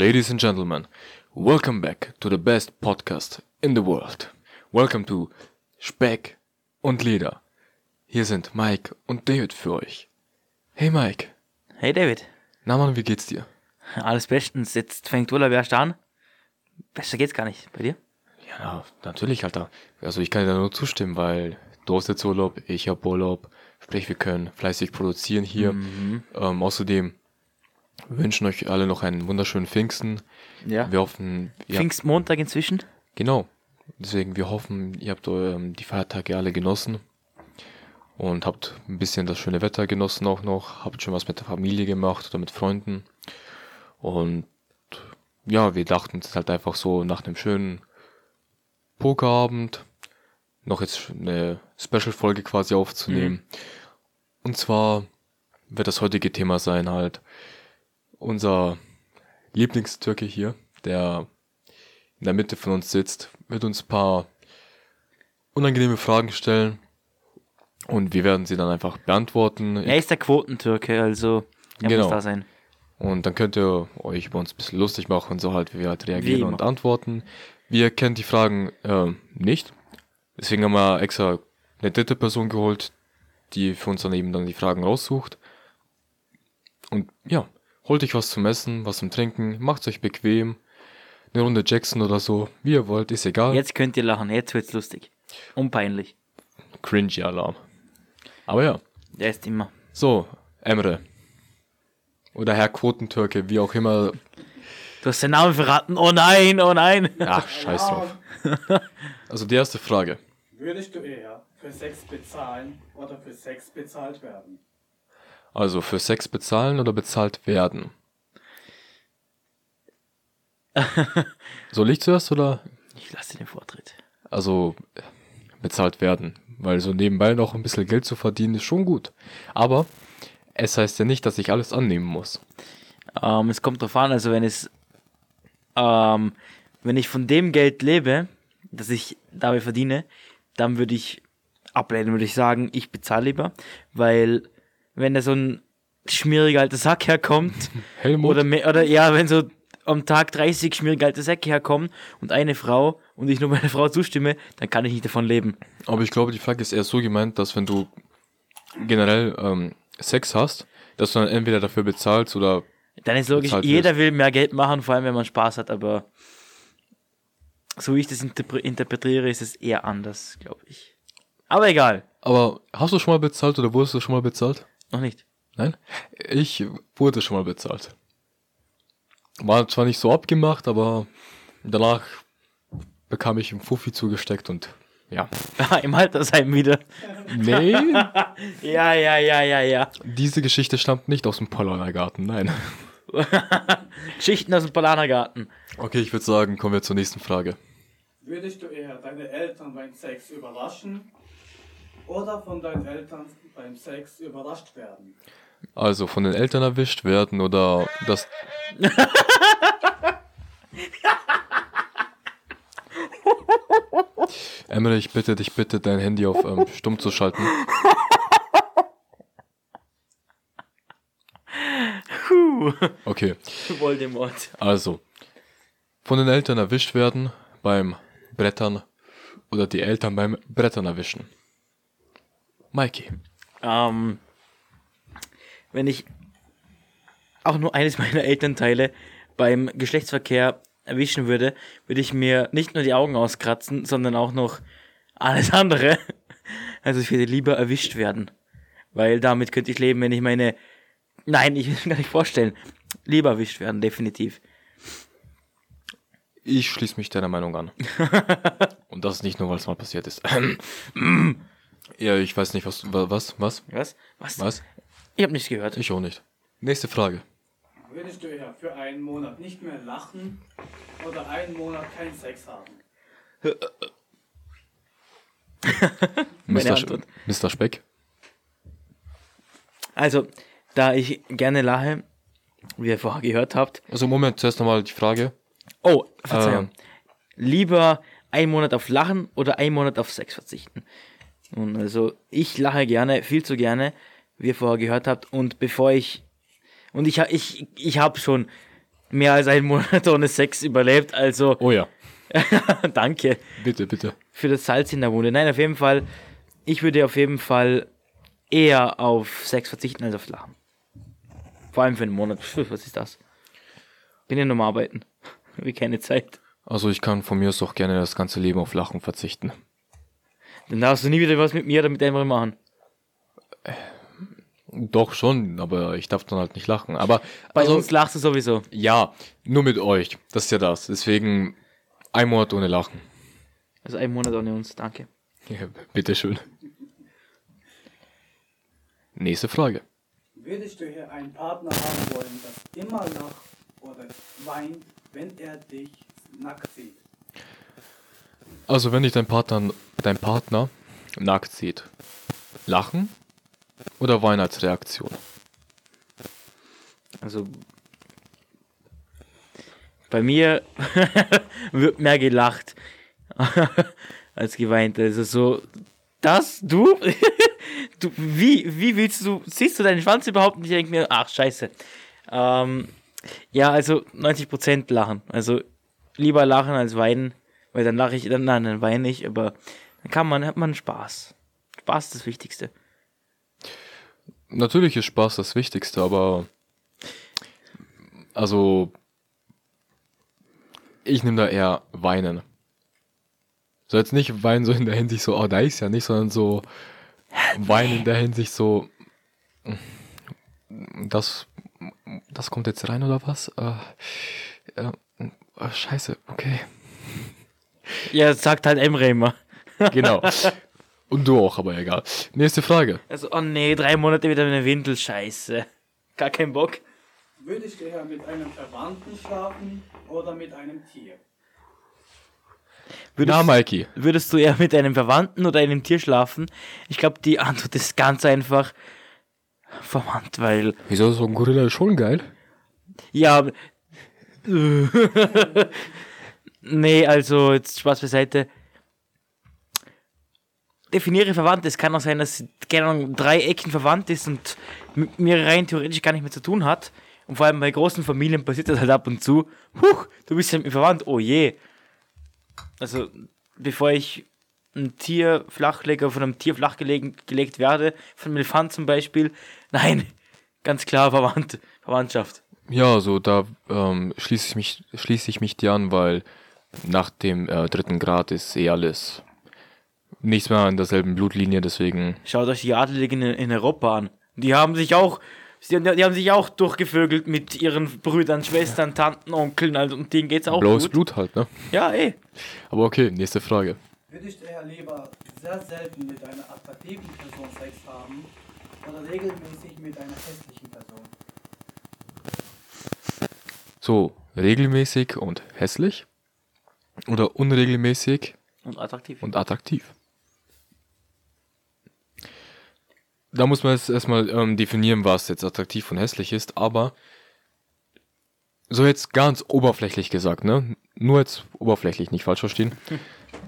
Ladies and gentlemen, welcome back to the best podcast in the world. Welcome to Speck und Leder. Hier sind Mike und David für euch. Hey Mike, Hey David, na Mann, wie geht's dir? alles bestens. Jetzt fängt Urlaub erst an. Besser geht's gar nicht. Bei dir? Ja, natürlich, Alter. Also ich kann dir da nur zustimmen, weil du hast jetzt Urlaub, ich hab Urlaub. Sprich, wir können fleißig produzieren hier. Ähm, außerdem wünschen euch alle noch einen wunderschönen Pfingsten. Ja. Wir hoffen, ihr Pfingstmontag inzwischen. Genau. Deswegen, wir hoffen, ihr habt ähm, die Feiertage alle genossen und habt ein bisschen das schöne Wetter genossen auch noch, habt schon was mit der Familie gemacht oder mit Freunden. Und ja, wir dachten es ist halt einfach so nach einem schönen Pokerabend noch jetzt eine Special-Folge quasi aufzunehmen. Und zwar wird das heutige Thema sein halt unser Lieblingstürke hier, der in der Mitte von uns sitzt, wird uns ein paar unangenehme Fragen stellen und wir werden sie dann einfach beantworten. Er ist der Quotentürke, also er Genau. muss da sein. Und dann könnt ihr euch über uns ein bisschen lustig machen, so halt, wie wir halt reagieren und antworten. Wir kennen die Fragen ähm, nicht. Deswegen haben wir extra eine dritte Person geholt, die für uns dann eben dann die Fragen raussucht. Und ja, holt euch was zum Essen, was zum Trinken, macht's euch bequem. Eine Runde Jackson oder so, wie ihr wollt, ist egal. Jetzt könnt ihr lachen, jetzt wird's lustig. Unpeinlich. Cringy-Alarm. Aber ja, Der ist immer. so, Emre. Oder Herr Quotentürke, wie auch immer. Du hast den Namen verraten. Oh nein, oh nein. Ach, scheiß drauf. Also die erste Frage. Würdest du eher für Sex bezahlen oder für Sex bezahlt werden? Also für Sex bezahlen oder bezahlt werden? Soll ich zuerst oder? Ich lasse dir den Vortritt. Also äh, bezahlt werden. Weil so nebenbei noch ein bisschen Geld zu verdienen ist schon gut. Aber es heißt ja nicht, dass ich alles annehmen muss. Ähm, es kommt drauf an, also wenn es, ähm, wenn ich von dem Geld lebe, das ich dabei verdiene, dann würde ich ablehnen, würde ich sagen, ich bezahle lieber, weil wenn da so ein schmieriger alter Sack herkommt, Helmut? oder, mehr, oder ja, wenn so am Tag 30 schmierige alte Säcke herkommen und eine Frau und ich nur meiner Frau zustimme, dann kann ich nicht davon leben. Aber ich glaube, die Frage ist eher so gemeint, dass wenn du generell ähm, Sex hast, dass du dann entweder dafür bezahlst oder Dann ist logisch, jeder will mehr Geld machen, vor allem wenn man Spaß hat, aber so wie ich das interpre interpretiere, ist es eher anders, glaube ich. Aber egal, Aber hast du schon mal bezahlt oder wurdest du schon mal bezahlt? Noch nicht. Nein? Ich wurde schon mal bezahlt. War zwar nicht so abgemacht, aber danach bekam ich im Fuffi zugesteckt und ja. Im Altersheim wieder. Nee, Ja, ja, ja, ja, ja. diese Geschichte stammt nicht aus dem Paulaner Garten, nein. Geschichten aus dem Palanergarten. Okay, ich würde sagen, kommen wir zur nächsten Frage. Würdest du eher deine Eltern beim Sex überraschen oder von deinen Eltern beim Sex überrascht werden? Also von den Eltern erwischt werden oder das. Emre, ich bitte dich bitte, dein Handy auf ähm, stumm zu schalten. Okay, Voldemort. also von den Eltern erwischt werden beim Brettern oder die Eltern beim Brettern erwischen. Mikey. Ähm, wenn ich auch nur eines meiner Elternteile beim Geschlechtsverkehr erwischen würde, würde ich mir nicht nur die Augen auskratzen, sondern auch noch alles andere. Also ich würde lieber erwischt werden. Weil damit könnte ich leben, wenn ich meine... Nein, ich will mir gar nicht vorstellen. Lieber erwischt werden, definitiv. Ich schließe mich deiner Meinung an. Und das nicht nur, weil es mal passiert ist. ja, ich weiß nicht, was, wa- was, was, Was? Was? was? Ich habe nichts gehört. Ich auch nicht. Nächste Frage. Würdest du eher für einen Monat nicht mehr lachen oder einen Monat keinen Sex haben? Mr. Sch. Mr. Speck. Also, da ich gerne lache, wie ihr vorher gehört habt, Also Moment, zuerst nochmal die Frage. Oh, Verzeihung. Ähm. Lieber ein Monat auf Lachen oder ein Monat auf Sex verzichten? Nun, also ich lache gerne, viel zu gerne, wie ihr vorher gehört habt. Und bevor ich und ich ich ich habe schon mehr als einen Monat ohne Sex überlebt, also Oh ja. danke Bitte, bitte. für das Salz in der Wunde. Nein, auf jeden Fall, ich würde auf jeden Fall eher auf Sex verzichten als auf Lachen. Vor allem für einen Monat. Pff, Was ist das? Bin ja noch am Arbeiten. Wie keine Zeit. Also ich kann von mir aus auch gerne das ganze Leben auf Lachen verzichten. Dann darfst du nie wieder was mit mir oder mit anderen machen. Doch schon, aber ich darf dann halt nicht lachen. Aber Bei also, uns lachst du sowieso. ja, nur mit euch. Das ist ja das. Deswegen ein Monat ohne Lachen. Also ein Monat ohne uns, danke. Ja, bitteschön. Nächste Frage. Würdest du hier einen Partner haben wollen, das immer lacht oder weint, wenn er dich nackt sieht? Also wenn dich dein Partner, dein Partner nackt sieht, lachen oder weinen als Reaktion? Also bei mir wird mehr gelacht als geweint. Also so, das, du, du, wie, wie willst du, siehst du deinen Schwanz überhaupt nicht? Ich mir, ach scheiße. Ähm, ja, also 90% lachen. Also lieber lachen als weinen, weil dann lache ich, dann, nein, dann weine ich, aber dann kann man, hat man Spaß. Spaß ist das Wichtigste. Natürlich ist Spaß das Wichtigste, aber also ich nehme da eher Weinen. So jetzt nicht weinen so in der Hinsicht so, oh da ist ja nicht, sondern so weinen in der Hinsicht so, das, das kommt jetzt rein oder was? Äh, äh, scheiße, okay. Ja, das sagt halt Emre immer. Genau. Und du auch, aber egal. Nächste Frage. Also, oh nee, drei Monate wieder mit einer Windel, scheiße. Gar kein Bock. Würdest du eher mit einem Verwandten schlafen oder mit einem Tier? Würdest, Na, Mikey. würdest du eher mit einem Verwandten oder einem Tier schlafen? Ich glaube, die Antwort ist ganz einfach verwandt, weil, Wieso so ein Gorilla ist schon geil? ja, nee, also, jetzt Spaß beiseite. Definiere verwandt. Es kann auch sein, dass, keine Ahnung, drei Ecken verwandt ist und mit mir rein theoretisch gar nicht mehr zu tun hat. Und vor allem bei großen Familien passiert das halt ab und zu. Huch, du bist ja mit mir verwandt, oh je. Also, bevor ich ein Tier flachlege, von einem Tier flachgelegt gelegt werde, von einem Elefant zum Beispiel, nein, ganz klar verwandt, Verwandtschaft. Ja, so da ähm, schließe ich mich schließe ich mich dir an, weil nach dem äh, dritten Grad ist eh alles nichts mehr in derselben Blutlinie, deswegen Schaut euch die Adeligen in, Europa an. Die haben sich auch, die, die haben sich auch durchgevögelt mit ihren Brüdern, Schwestern, Tanten, Onkeln, also, und denen geht's auch blaues gut. Blut halt, ne? Ja, eh. Aber okay, nächste Frage. Würdest du eher lieber sehr selten mit einer attraktiven Person Sex haben oder regelmäßig mit einer hässlichen Person? So, regelmäßig und hässlich oder unregelmäßig Und attraktiv. und attraktiv? Da muss man jetzt erstmal ähm, definieren, was jetzt attraktiv und hässlich ist, aber so jetzt ganz oberflächlich gesagt, ne? Nur jetzt oberflächlich, nicht falsch verstehen.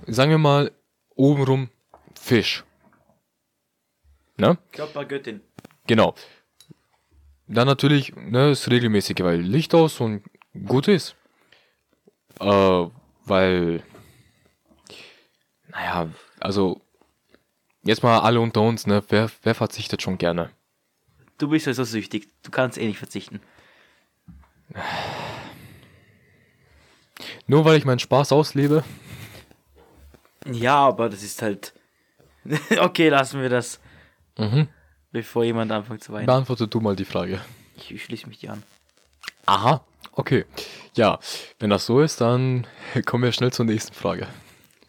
Sagen wir mal obenrum Fisch. Ne? Körpergöttin. Genau. Dann natürlich, ne, ist regelmäßig, weil Licht aus und gut ist. Äh, weil, naja, also, jetzt mal alle unter uns, ne, wer, wer verzichtet schon gerne? Du bist ja so süchtig. Du kannst eh nicht verzichten. Nur weil ich meinen Spaß auslebe? Ja, aber das ist halt. okay, lassen wir das. Mhm. Bevor jemand anfängt zu weinen. Beantworte du mal die Frage. Ich, ich schließe mich dir an. Aha, okay. Ja, wenn das so ist, dann kommen wir schnell zur nächsten Frage.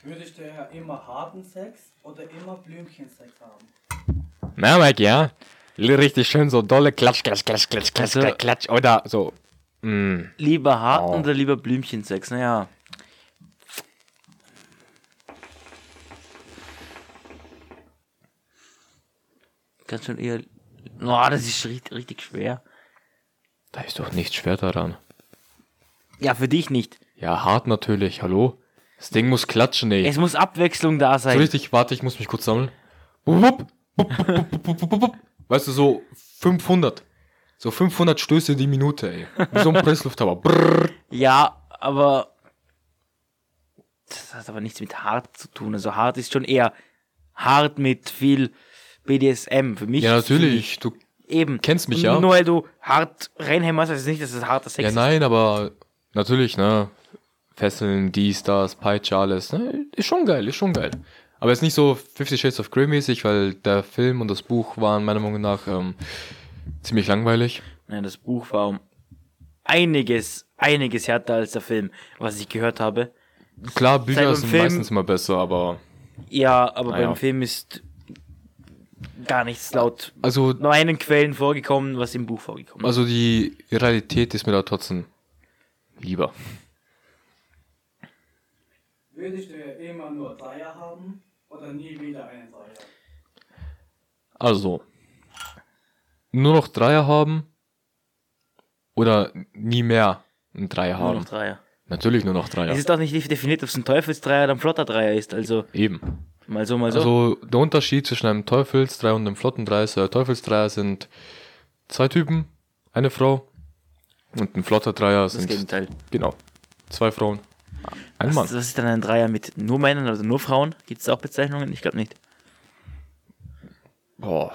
Würdest du eher immer harten Sex oder immer Blümchensex haben? Na, Mike, ja. Richtig schön so dolle Klatsch, Klatsch, Klatsch, Klatsch, Klatsch, Also- Klatsch, Klatsch. Oder so. Mm. Lieber harten Oh. oder lieber Blümchensex? Naja. Ganz schon eher. Oh, das ist richtig, richtig schwer. Da ist doch nichts schwer daran. Ja, für dich nicht. Ja, hart natürlich, hallo? Das Ding muss klatschen, ey. Es muss Abwechslung da So sein. richtig, warte, ich muss mich kurz sammeln. Weißt du, so 500. So 500 Stöße die Minute, ey. Wie so ein Presslufthammer. Brrr. Ja, aber das hat aber nichts mit hart zu tun. Also hart ist schon eher hart mit viel BDSM. Für mich Ja, natürlich. Du, eben. kennst mich, ja. Nur weil du hart reinhämmerst, heißt es nicht, dass es harter Sex ja, ist. nein, aber natürlich, ne? Fesseln, dies, das, Peitsche, alles. Ne? Ist schon geil, ist schon geil. Aber jetzt nicht so Fifty Shades of Grey mäßig, weil der Film und das Buch waren meiner Meinung nach ähm, ziemlich langweilig. Nein, das Buch war um einiges, einiges härter als der Film, was ich gehört habe. Klar, Bücher sind Film- meistens immer besser, aber Ja, aber Naja. beim Film ist gar nichts laut also, meinen Quellen vorgekommen, was im Buch vorgekommen ist. also die Realität ist mir da trotzdem lieber. Würdest du ja immer nur Dreier haben oder nie wieder einen Dreier? Also, nur noch Dreier haben oder nie mehr einen Dreier Nur haben. noch Dreier. Natürlich nur noch Dreier. Es ist auch nicht definiert, ob es ein Teufelsdreier oder ein Flotterdreier ist. Also Eben. mal so, mal so. Also der Unterschied zwischen einem Teufelsdreier und einem Flottendreier ist, der Teufelsdreier sind zwei Typen, eine Frau und ein Flotterdreier das sind Gegenteil. genau zwei Frauen, ein Was, Mann. was ist dann ein Dreier mit nur Männern, also nur Frauen? Gibt es auch Bezeichnungen? Ich glaube nicht. Boah,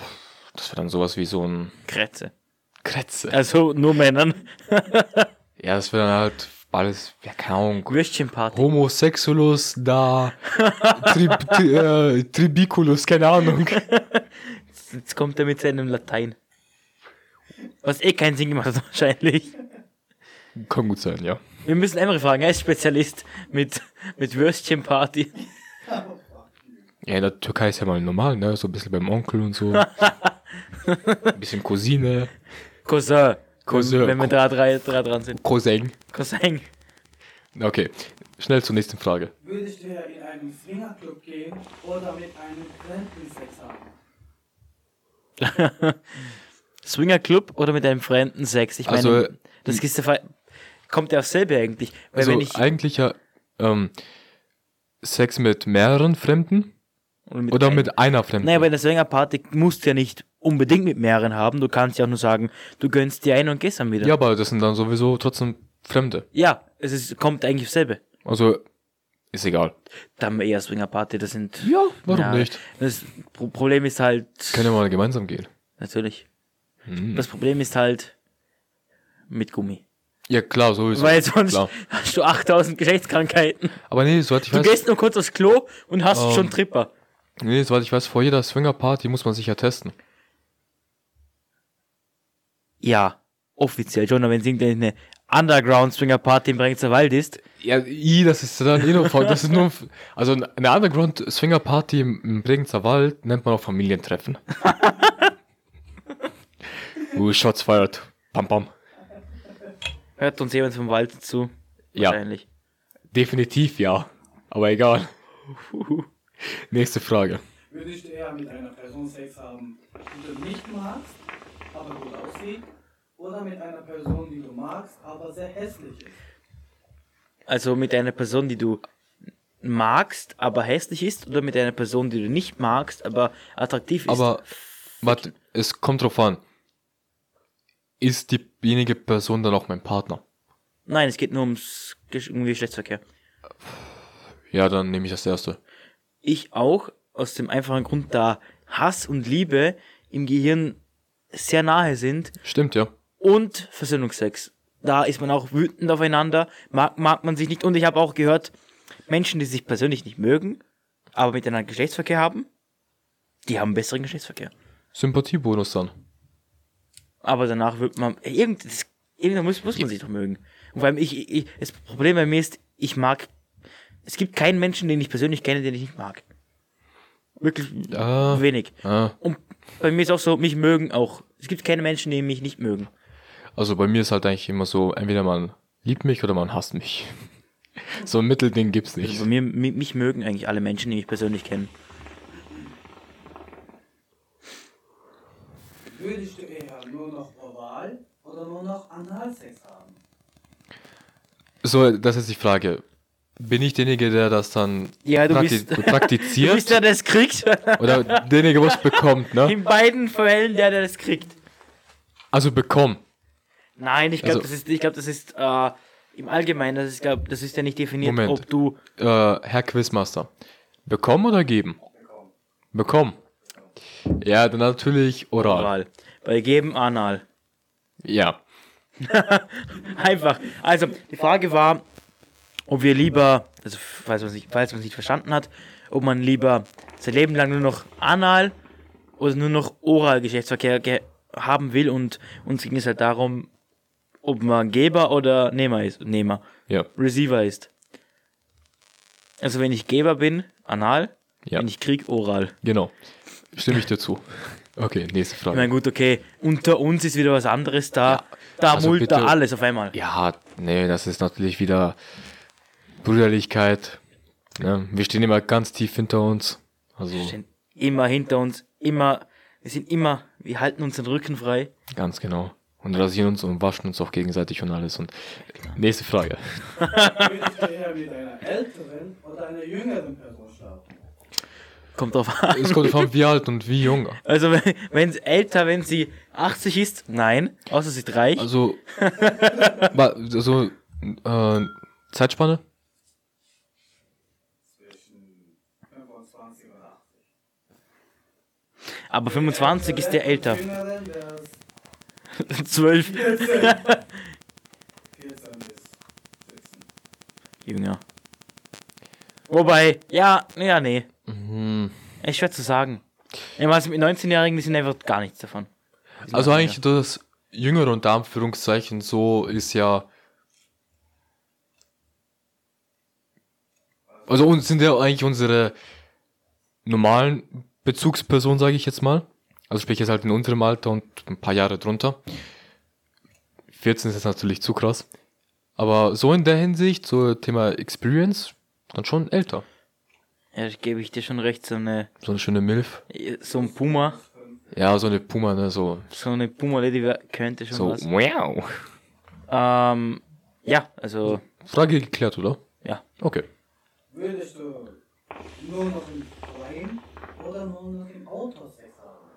das wäre dann sowas wie so ein Krätze. Kretze. Also nur Männern. Ja, das wäre dann halt alles, ja keine Ahnung, Würstchenparty. Homosexulus da, tri, tri, äh, Tribiculus, keine Ahnung. Jetzt kommt er mit seinem Latein. Was eh keinen Sinn gemacht hat wahrscheinlich. Kann gut sein, ja. Wir müssen Emre fragen, er ist Spezialist mit, mit Würstchenparty. Ja, in der Türkei ist ja mal normal, ne? So ein bisschen beim Onkel und so. Ein bisschen Cousine, Cousin. Cousin. Wenn wir da drei, drei dran sind. Cousin. Cousin. Okay, schnell zur nächsten Frage. Würdest du ja in einen Swingerclub gehen oder mit einem Fremden Sex haben? Swingerclub oder mit einem fremden Sex? Ich meine, Also, das ist der Fall. Kommt ja aufs selbe eigentlich. Weil Also eigentlich ja ähm, Sex mit mehreren Fremden oder oder einem- mit einer Fremden. Naja, bei der Swingerparty musst du ja nicht unbedingt mit mehreren haben. Du kannst ja auch nur sagen, du gönnst dir einen und gehst dann wieder. ja, aber das sind dann sowieso trotzdem Fremde. Ja, es ist, kommt eigentlich aufs selbe. Also ist egal. Da haben wir eher Swingerparty, das sind. Ja, warum Ja, nicht? Das Pro Problem ist halt. Können ja mal gemeinsam gehen. Natürlich. Hm. Das Problem ist halt mit Gummi. Ja, klar, sowieso. Weil sonst Klar. hast du 8000 Geschlechtskrankheiten. Aber nee, soweit ich Du weiß, gehst nur kurz aufs Klo und hast Ähm, schon Tripper. nee, soweit ich weiß, vor jeder Swingerparty muss man sich ja testen. Ja, offiziell schon, aber wenn es irgendeine Underground-Swinger-Party im Bregenzer Wald ist, Ja, i, das ist dann eh nur, das ist nur, also eine Underground Swinger Party im, im Bregenzer Wald nennt man auch Familientreffen. uh, Shots fired. Pam, pam. Hört uns jemand vom Wald zu. Ja. Wahrscheinlich. Definitiv ja. Aber egal. Nächste Frage. Würdest du eher mit einer Person Sex haben, die du nicht magst, aber gut aussieht? Oder mit einer Person, die du magst, aber sehr hässlich ist? Also mit einer Person, die du magst, aber hässlich ist, oder mit einer Person, die du nicht magst, aber attraktiv ist. Aber, warte, es kommt drauf an. Ist diejenige Person dann auch mein Partner? Nein, es geht nur ums Gesch um Geschlechtsverkehr. Ja, dann nehme ich das erste. Ich auch, aus dem einfachen Grund, da Hass und Liebe im Gehirn sehr nahe sind Stimmt, ja. und Versöhnungsex. Da ist man auch wütend aufeinander, mag, mag man sich nicht. Und ich habe auch gehört, Menschen, die sich persönlich nicht mögen, aber miteinander Geschlechtsverkehr haben, die haben besseren Geschlechtsverkehr. Sympathiebonus dann. Aber danach wird man, irgend, das, irgendwann muss, muss man sich doch mögen. Und vor allem ich, ich, das Problem bei mir ist, ich mag, es gibt keinen Menschen, den ich persönlich kenne, den ich nicht mag. Wirklich Ah, wenig. ah. Und bei mir ist auch so, mich mögen auch. Es gibt keine Menschen, die mich nicht mögen. Also bei mir ist halt eigentlich immer so, entweder man liebt mich oder man hasst mich. So ein Mittelding gibt's Also nicht. bei mir, mi- mich mögen eigentlich alle Menschen, die mich persönlich kennen. Würdest du eher nur noch Oral oder nur noch Analsex haben? So, das ist die Frage. Bin ich derjenige, der das dann Ja, du prakti- bist- Du praktiziert? bist der, der das kriegt. oder derjenige, was bekommt, ne? In beiden Fällen der, der das kriegt. Also bekommen. Nein, ich glaube, Also- das ist, ich glaube, das ist äh, im Allgemeinen, das ist, glaub, das ist ja nicht definiert, Moment. ob du. Äh, Herr Quizmaster. Bekommen oder geben? Bekommen. Ja, dann natürlich oral. Oral. Bei geben anal. Ja. Einfach. Also, die Frage war, ob wir lieber, also falls man es nicht, falls nicht verstanden hat, ob man lieber sein Leben lang nur noch anal oder nur noch oral Geschlechtsverkehr ge haben will und uns ging es halt darum, ob man Geber oder Nehmer ist. Nehmer. Ja. Receiver ist. Also wenn ich Geber bin, anal, Ja. wenn ich krieg, oral. Genau. Stimme ich dir zu. Okay, nächste Ich Frage. meine, gut, okay, unter uns ist wieder was anderes da. da also mult da alles auf einmal. Ja, nee, das ist natürlich wieder Brüderlichkeit. Ne? Wir stehen immer ganz tief hinter uns. Also Wir stehen immer hinter uns, immer, wir sind immer, wir halten uns den Rücken frei. ganz genau. Und rasieren uns und waschen uns auch gegenseitig und alles. Und nächste Frage. Würdest du eher mit einer älteren oder einer jüngeren Person schlafen? Kommt drauf an. Es kommt davon, wie alt und wie jung. Also wenn, wenn sie älter, wenn sie 80 ist, nein, außer sie ist reich. Also, also äh, Zeitspanne? Zwischen 25 und 80. aber 25 ist der älter. Jüngeren, der ist 12 14. 14 bis 17. jünger. Wobei, ja, ja, nee. Mhm. Ist schwer zu sagen. Ja, was mit 19-Jährigen, die sind einfach gar nichts davon. Also eigentlich das Jüngere unter Anführungszeichen so ist ja. Also uns sind ja eigentlich unsere normalen Bezugspersonen, sage ich jetzt mal. Also sprich jetzt halt in unserem Alter und ein paar Jahre drunter. 14 ist jetzt natürlich zu krass. Aber so in der Hinsicht, so Thema Experience, dann schon älter. Ja, ich gebe ich dir schon recht, so eine, So eine schöne Milf. so ein Puma, Ja, so eine Puma, ne, so, so eine Puma-Lady könnte schon so, was. wow. Ähm, ja, also, Frage geklärt, oder? ja. Okay. Würdest du nur noch im Freien oder nur noch im Auto Sex haben?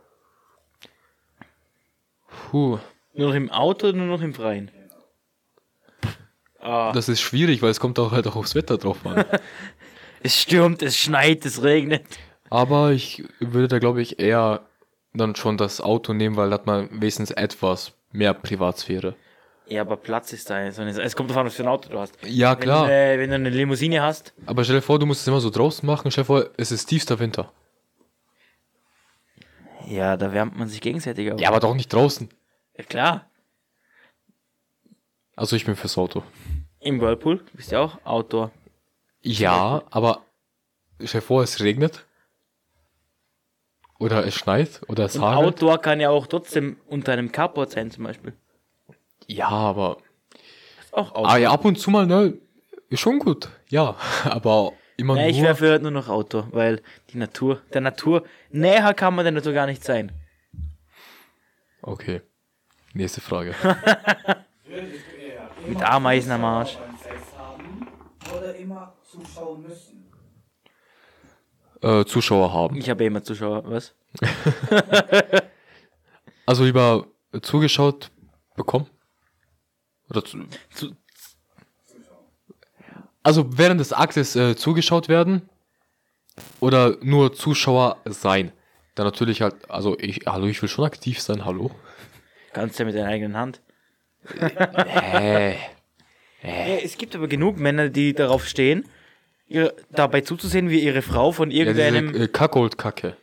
Puh. Nur noch im Auto oder nur noch im Freien? Ah, Das ist schwierig, weil es kommt auch halt auch aufs Wetter drauf an. es stürmt, es schneit, es regnet. Aber ich würde da, glaube ich, eher dann schon das Auto nehmen, weil da hat man wenigstens etwas mehr Privatsphäre. Ja, aber Platz ist da. Es kommt davon, was für ein Auto du hast. Ja, klar. Wenn, äh, wenn du eine Limousine hast, Aber stell dir vor, du musst es immer so draußen machen. Stell dir vor, es ist tiefster Winter. ja, da wärmt man sich gegenseitig auf. Ja, aber doch nicht draußen. ja klar. Also ich bin fürs Auto. Im Whirlpool bist du auch Outdoor. Ja, aber stell dir vor, es regnet. Oder es schneit. Oder es Und hagelt. Outdoor kann ja auch trotzdem unter einem Carport sein, zum Beispiel. Ja, aber Ist auch Outdoor. Ah ja, ab und zu mal, ne, ist schon gut. Ja, aber immer Ja, ich nur. wäre für nur noch Outdoor, weil die Natur, der Natur, näher kann man der Natur gar nicht sein. Okay. Nächste Frage. Mit Ameisen am Arsch. oder immer zuschauen müssen? äh, Zuschauer haben. Ich habe immer Zuschauer, was? Also lieber zugeschaut bekommen? Oder zu, Zu, also während des Aktes äh, zugeschaut werden? Oder nur Zuschauer sein? Dann natürlich halt, also ich, hallo, ich will schon aktiv sein, hallo. kannst ja mit deiner eigenen Hand. Hä? Ja, es gibt aber genug Männer, die darauf stehen, ihr, dabei zuzusehen, wie ihre Frau von Ja, irgendeinem. diese äh, Kackold-Kacke.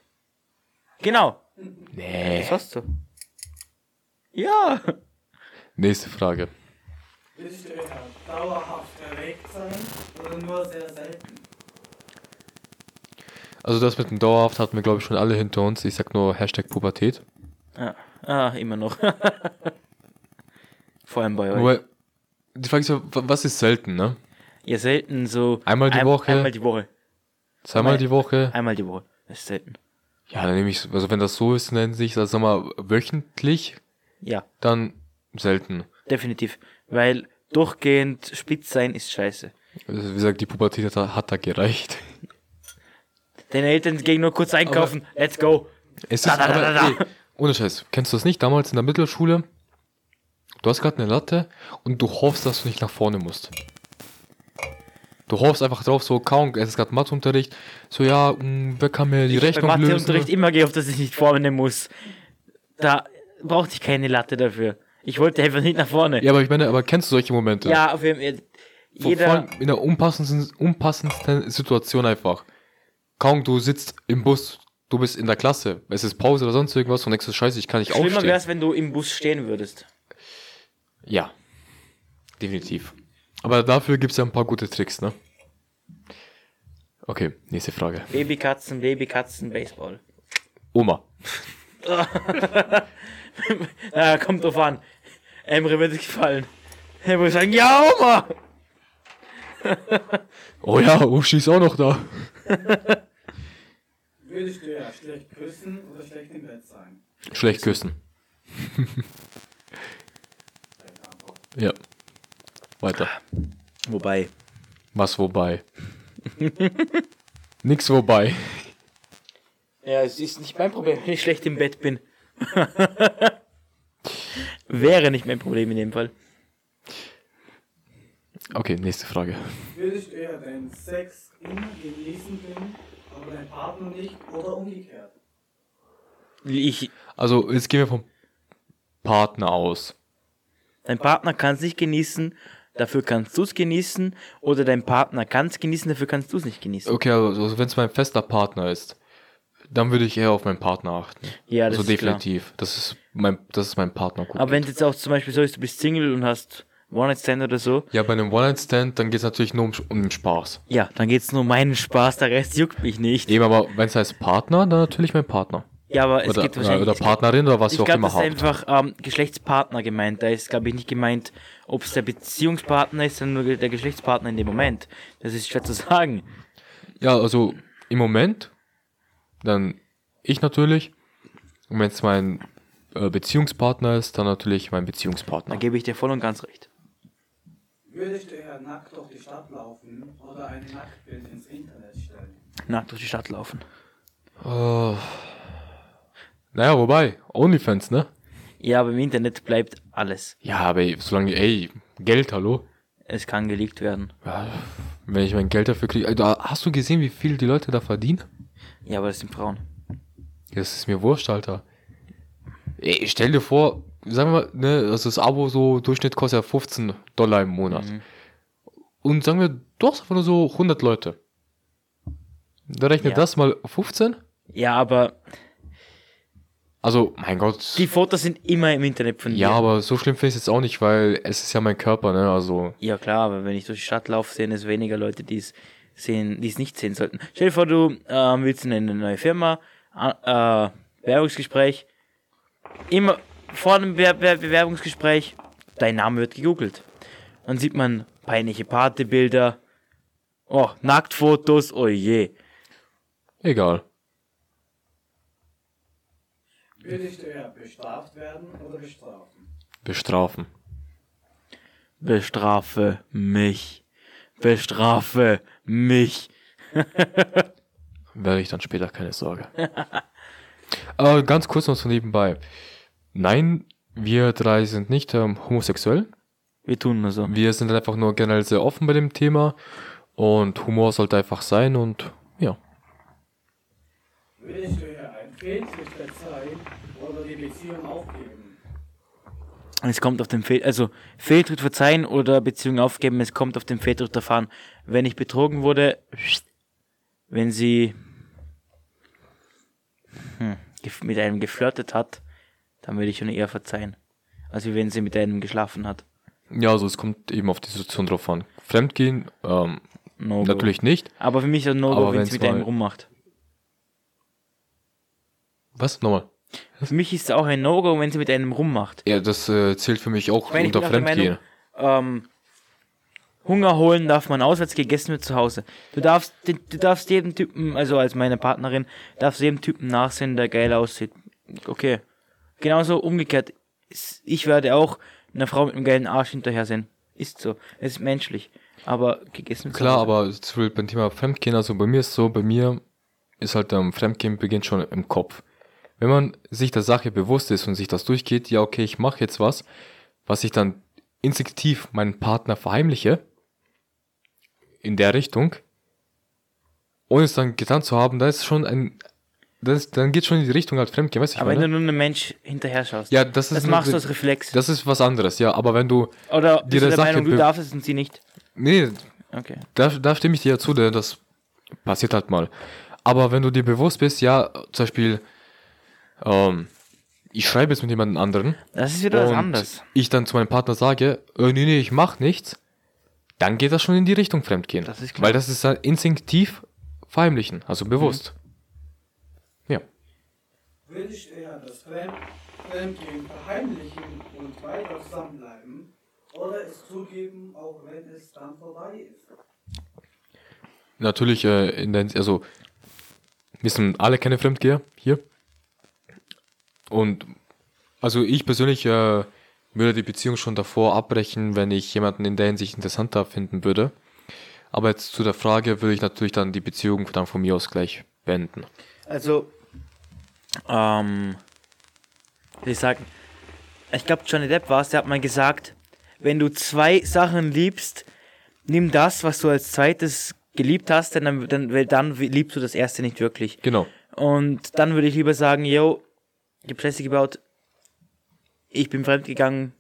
genau, Nee. das hast du. Ja. Nächste Frage. Würdest du eher dauerhaft erregt sein oder nur sehr selten? Also das mit dem Dauerhaft hatten wir, glaube ich, schon alle hinter uns. Ich sag nur Hashtag Pubertät. Ah, ah immer noch. Vor allem bei euch. Wobei, die Frage ist ja, wa- was ist selten, ne? Ihr selten so. Einmal die Woche. Einmal die Woche. Zweimal Einmal- die Woche. Einmal die Woche. Das ist selten. Ja, dann nehme ich, also wenn das so ist, nennt sich, also sag mal, wöchentlich, Ja, dann selten. definitiv. Weil durchgehend spitz sein ist scheiße. Also, wie gesagt, die Pubertät hat, da- hat da gereicht. Deine Eltern gehen nur kurz einkaufen. Let's go. Es ist, da, da, aber, da, da. ey, ohne Scheiß, kennst du das nicht? Damals in der Mittelschule, du hast gerade eine Latte und du hoffst, dass du nicht nach vorne musst. Du hoffst einfach drauf, so kaum, es ist gerade Matheunterricht, so ja, mh, wer kann mir die Ich Rechnung lösen? Matheunterricht immer gehofft, dass ich nicht vorne muss. Da brauchte ich keine Latte dafür. Ich wollte einfach nicht nach vorne. Ja, aber ich meine, aber kennst du solche Momente? Ja, auf jeden Fall. Vor- Jeder, Vor allem in der unpassendsten, unpassendsten Situation einfach. Kaum du sitzt im Bus, du bist in der Klasse, es ist Pause oder sonst irgendwas und denkst du, scheiße, ich kann nicht schlimmer aufstehen. wäre es, wenn du im Bus stehen würdest. Ja, definitiv. Aber dafür gibt's ja ein paar gute Tricks, ne? Okay, nächste Frage. Babykatzen, Babykatzen, Baseball. Oma. Ja, kommt drauf an. Emre wird es gefallen. Er würde sagen, ja, Oma! Oh ja, Uschi ist auch noch da. Würdest du eher schlecht küssen oder schlecht im Bett sein? Schlecht küssen. Ja. Weiter. Wobei, Was wobei? Nix wobei. ja, es ist nicht mein Problem, wenn ich schlecht im Bett bin. Wäre nicht mein Problem in dem Fall. Okay, nächste Frage. Würdest du eher deinen Sex immer genießen können, aber dein Partner nicht oder umgekehrt? Ich, Also, jetzt gehen wir vom Partner aus. dein Partner kann es nicht genießen, dafür kannst du es genießen. Oder dein Partner kann es genießen, dafür kannst du es nicht genießen. Okay, also wenn es mein fester Partner ist, dann würde ich eher auf meinen Partner achten. Ja, das also ist klar. definitiv. Das ist mein, das ist mein Partner. Gut Aber wenn geht. es jetzt auch zum Beispiel so ist, du bist Single und hast One-Night-Stand oder so, ja, bei einem One-Night-Stand, dann geht es natürlich nur um, um den Spaß. ja, dann geht's nur um meinen Spaß, der Rest juckt mich nicht. Eben, aber wenn es heißt Partner, dann natürlich mein Partner. Ja, aber es Oder, geht oder, wahrscheinlich... oder Partnerin oder was Ich auch glaube, immer das ist habt. einfach ähm, Geschlechtspartner gemeint. Da ist, glaube ich, nicht gemeint, ob es der Beziehungspartner ist, sondern nur der Geschlechtspartner in dem Moment. Das ist schwer zu sagen. Ja, also im Moment, dann ich natürlich. Und wenn es mein äh, Beziehungspartner ist, dann natürlich mein Da Beziehungspartner. gebe ich dir voll und ganz recht. Würdest du eher nackt durch die Stadt laufen oder ein Nacktbild ins Internet stellen? Nackt durch die Stadt laufen. Äh, naja, wobei, Onlyfans, ne? Ja, aber im Internet bleibt alles. Ja, aber solange, ey, Geld, hallo? Es kann geleakt werden. Ja, wenn ich mein Geld dafür kriege. Hast du gesehen, wie viel die Leute da verdienen? Ja, aber das sind Frauen. Das ist mir wurscht, Alter. Ey, stell dir vor, sagen wir mal, ne, also das Abo so Durchschnitt kostet ja 15 Dollar im Monat. Und sagen wir, du hast einfach nur so 100 Leute. Da rechnet Ja. das mal 15? Ja, aber Also, mein Gott. die Fotos sind immer im Internet von dir. ja, aber so schlimm finde ich es jetzt auch nicht, weil es ist ja mein Körper, ne, also. Ja klar, aber wenn ich durch die Stadt laufe, sehen es weniger Leute, die es sehen, die es nicht sehen sollten. Stell dir vor, du ähm, willst in eine neue Firma, äh, Bewerbungsgespräch, immer vor dem Be Be Bewerbungsgespräch, dein Name wird gegoogelt. Dann sieht man peinliche Partybilder, oh, Nacktfotos, oh je. Egal. Würdest du eher bestraft werden oder bestrafen? Bestrafen. Bestrafe mich. Bestrafe mich. Werde ich dann später keine Sorge. Aber ganz kurz noch so nebenbei. Nein, wir drei sind nicht ähm, homosexuell. Wir tun nur so. Wir sind einfach nur generell sehr offen bei dem Thema. Und Humor sollte einfach sein und ja. Würdest du eher einen Fehltritt verzeihen Beziehung aufgeben? Es kommt auf den Fehl, also Fehltritt verzeihen oder Beziehung aufgeben, es kommt auf den Fehltritt erfahren. Wenn ich betrogen wurde, wenn sie hm, mit einem geflirtet hat, dann würde ich schon eher verzeihen. Also wenn sie mit einem geschlafen hat. Ja, also es kommt eben auf die Situation drauf an. Fremdgehen, ähm, No natürlich nicht. Aber für mich ist ein No-Go, wenn sie mit einem rummacht. Was? Nochmal. Für mich ist es auch ein No-Go, wenn sie mit einem rummacht. Ja, das äh, zählt für mich auch Ich meine, ich unter Fremdgehen. Ähm, Hunger holen darf man auswärts, gegessen wird zu Hause. Du darfst, du darfst jedem Typen, also als meine Partnerin, darfst jedem Typen nachsehen, der geil aussieht. Okay. Genauso umgekehrt. Ich werde auch einer Frau mit einem geilen Arsch hinterher sehen. Ist so. Es ist menschlich. Aber gegessen Klar, aber zum Beispiel beim Thema Fremdgehen, also bei mir ist so, bei mir ist halt ähm, Fremdgehen beginnt schon im Kopf. Wenn man sich der Sache bewusst ist und sich das durchgeht, ja okay, ich mache jetzt was, was ich dann instinktiv meinen Partner verheimliche, in der Richtung, ohne es dann getan zu haben, da ist schon ein, das, dann geht schon in die Richtung halt Fremdgehen, weißt du, Aber wenn meine? du nur einem Mensch hinterher schaust, Ja, das ist das nur- machst du als Reflex. Das ist was anderes, ja, aber wenn du, Oder bist dir du der Sache Meinung, du darfst es und sie nicht? nee, Okay. da, da stimme ich dir ja zu, denn das passiert halt mal. Aber wenn du dir bewusst bist, ja, zum Beispiel, ähm, ich schreibe jetzt mit jemand anderen Das ist wieder was anderes. ich dann zu meinem Partner sage, äh, nee, nee, ich mach nichts, dann geht das schon in die Richtung Fremdgehen. Das ist klar. Weil das ist dann instinktiv verheimlichen, also bewusst. Mhm. Ja. Du eher das Fremd Fremdgehen verheimlichen und weiter zusammenbleiben oder es zugeben, auch wenn es dann vorbei ist? Natürlich, äh, in der, also, wir sind alle keine Fremdgeher hier. Und, also ich persönlich äh, würde die Beziehung schon davor abbrechen, wenn ich jemanden in der Hinsicht interessanter finden würde. Aber jetzt zu der Frage würde ich natürlich dann die Beziehung dann von mir aus gleich beenden. Also, ähm, wie soll ich sagen, ich glaube, Johnny Depp war es, der hat mal gesagt, wenn du zwei Sachen liebst, nimm das, was du als zweites geliebt hast, denn dann, dann, weil dann liebst du das erste nicht wirklich. Genau. Und dann würde ich lieber sagen, yo, ich hab Scheiße gebaut, ich bin fremdgegangen,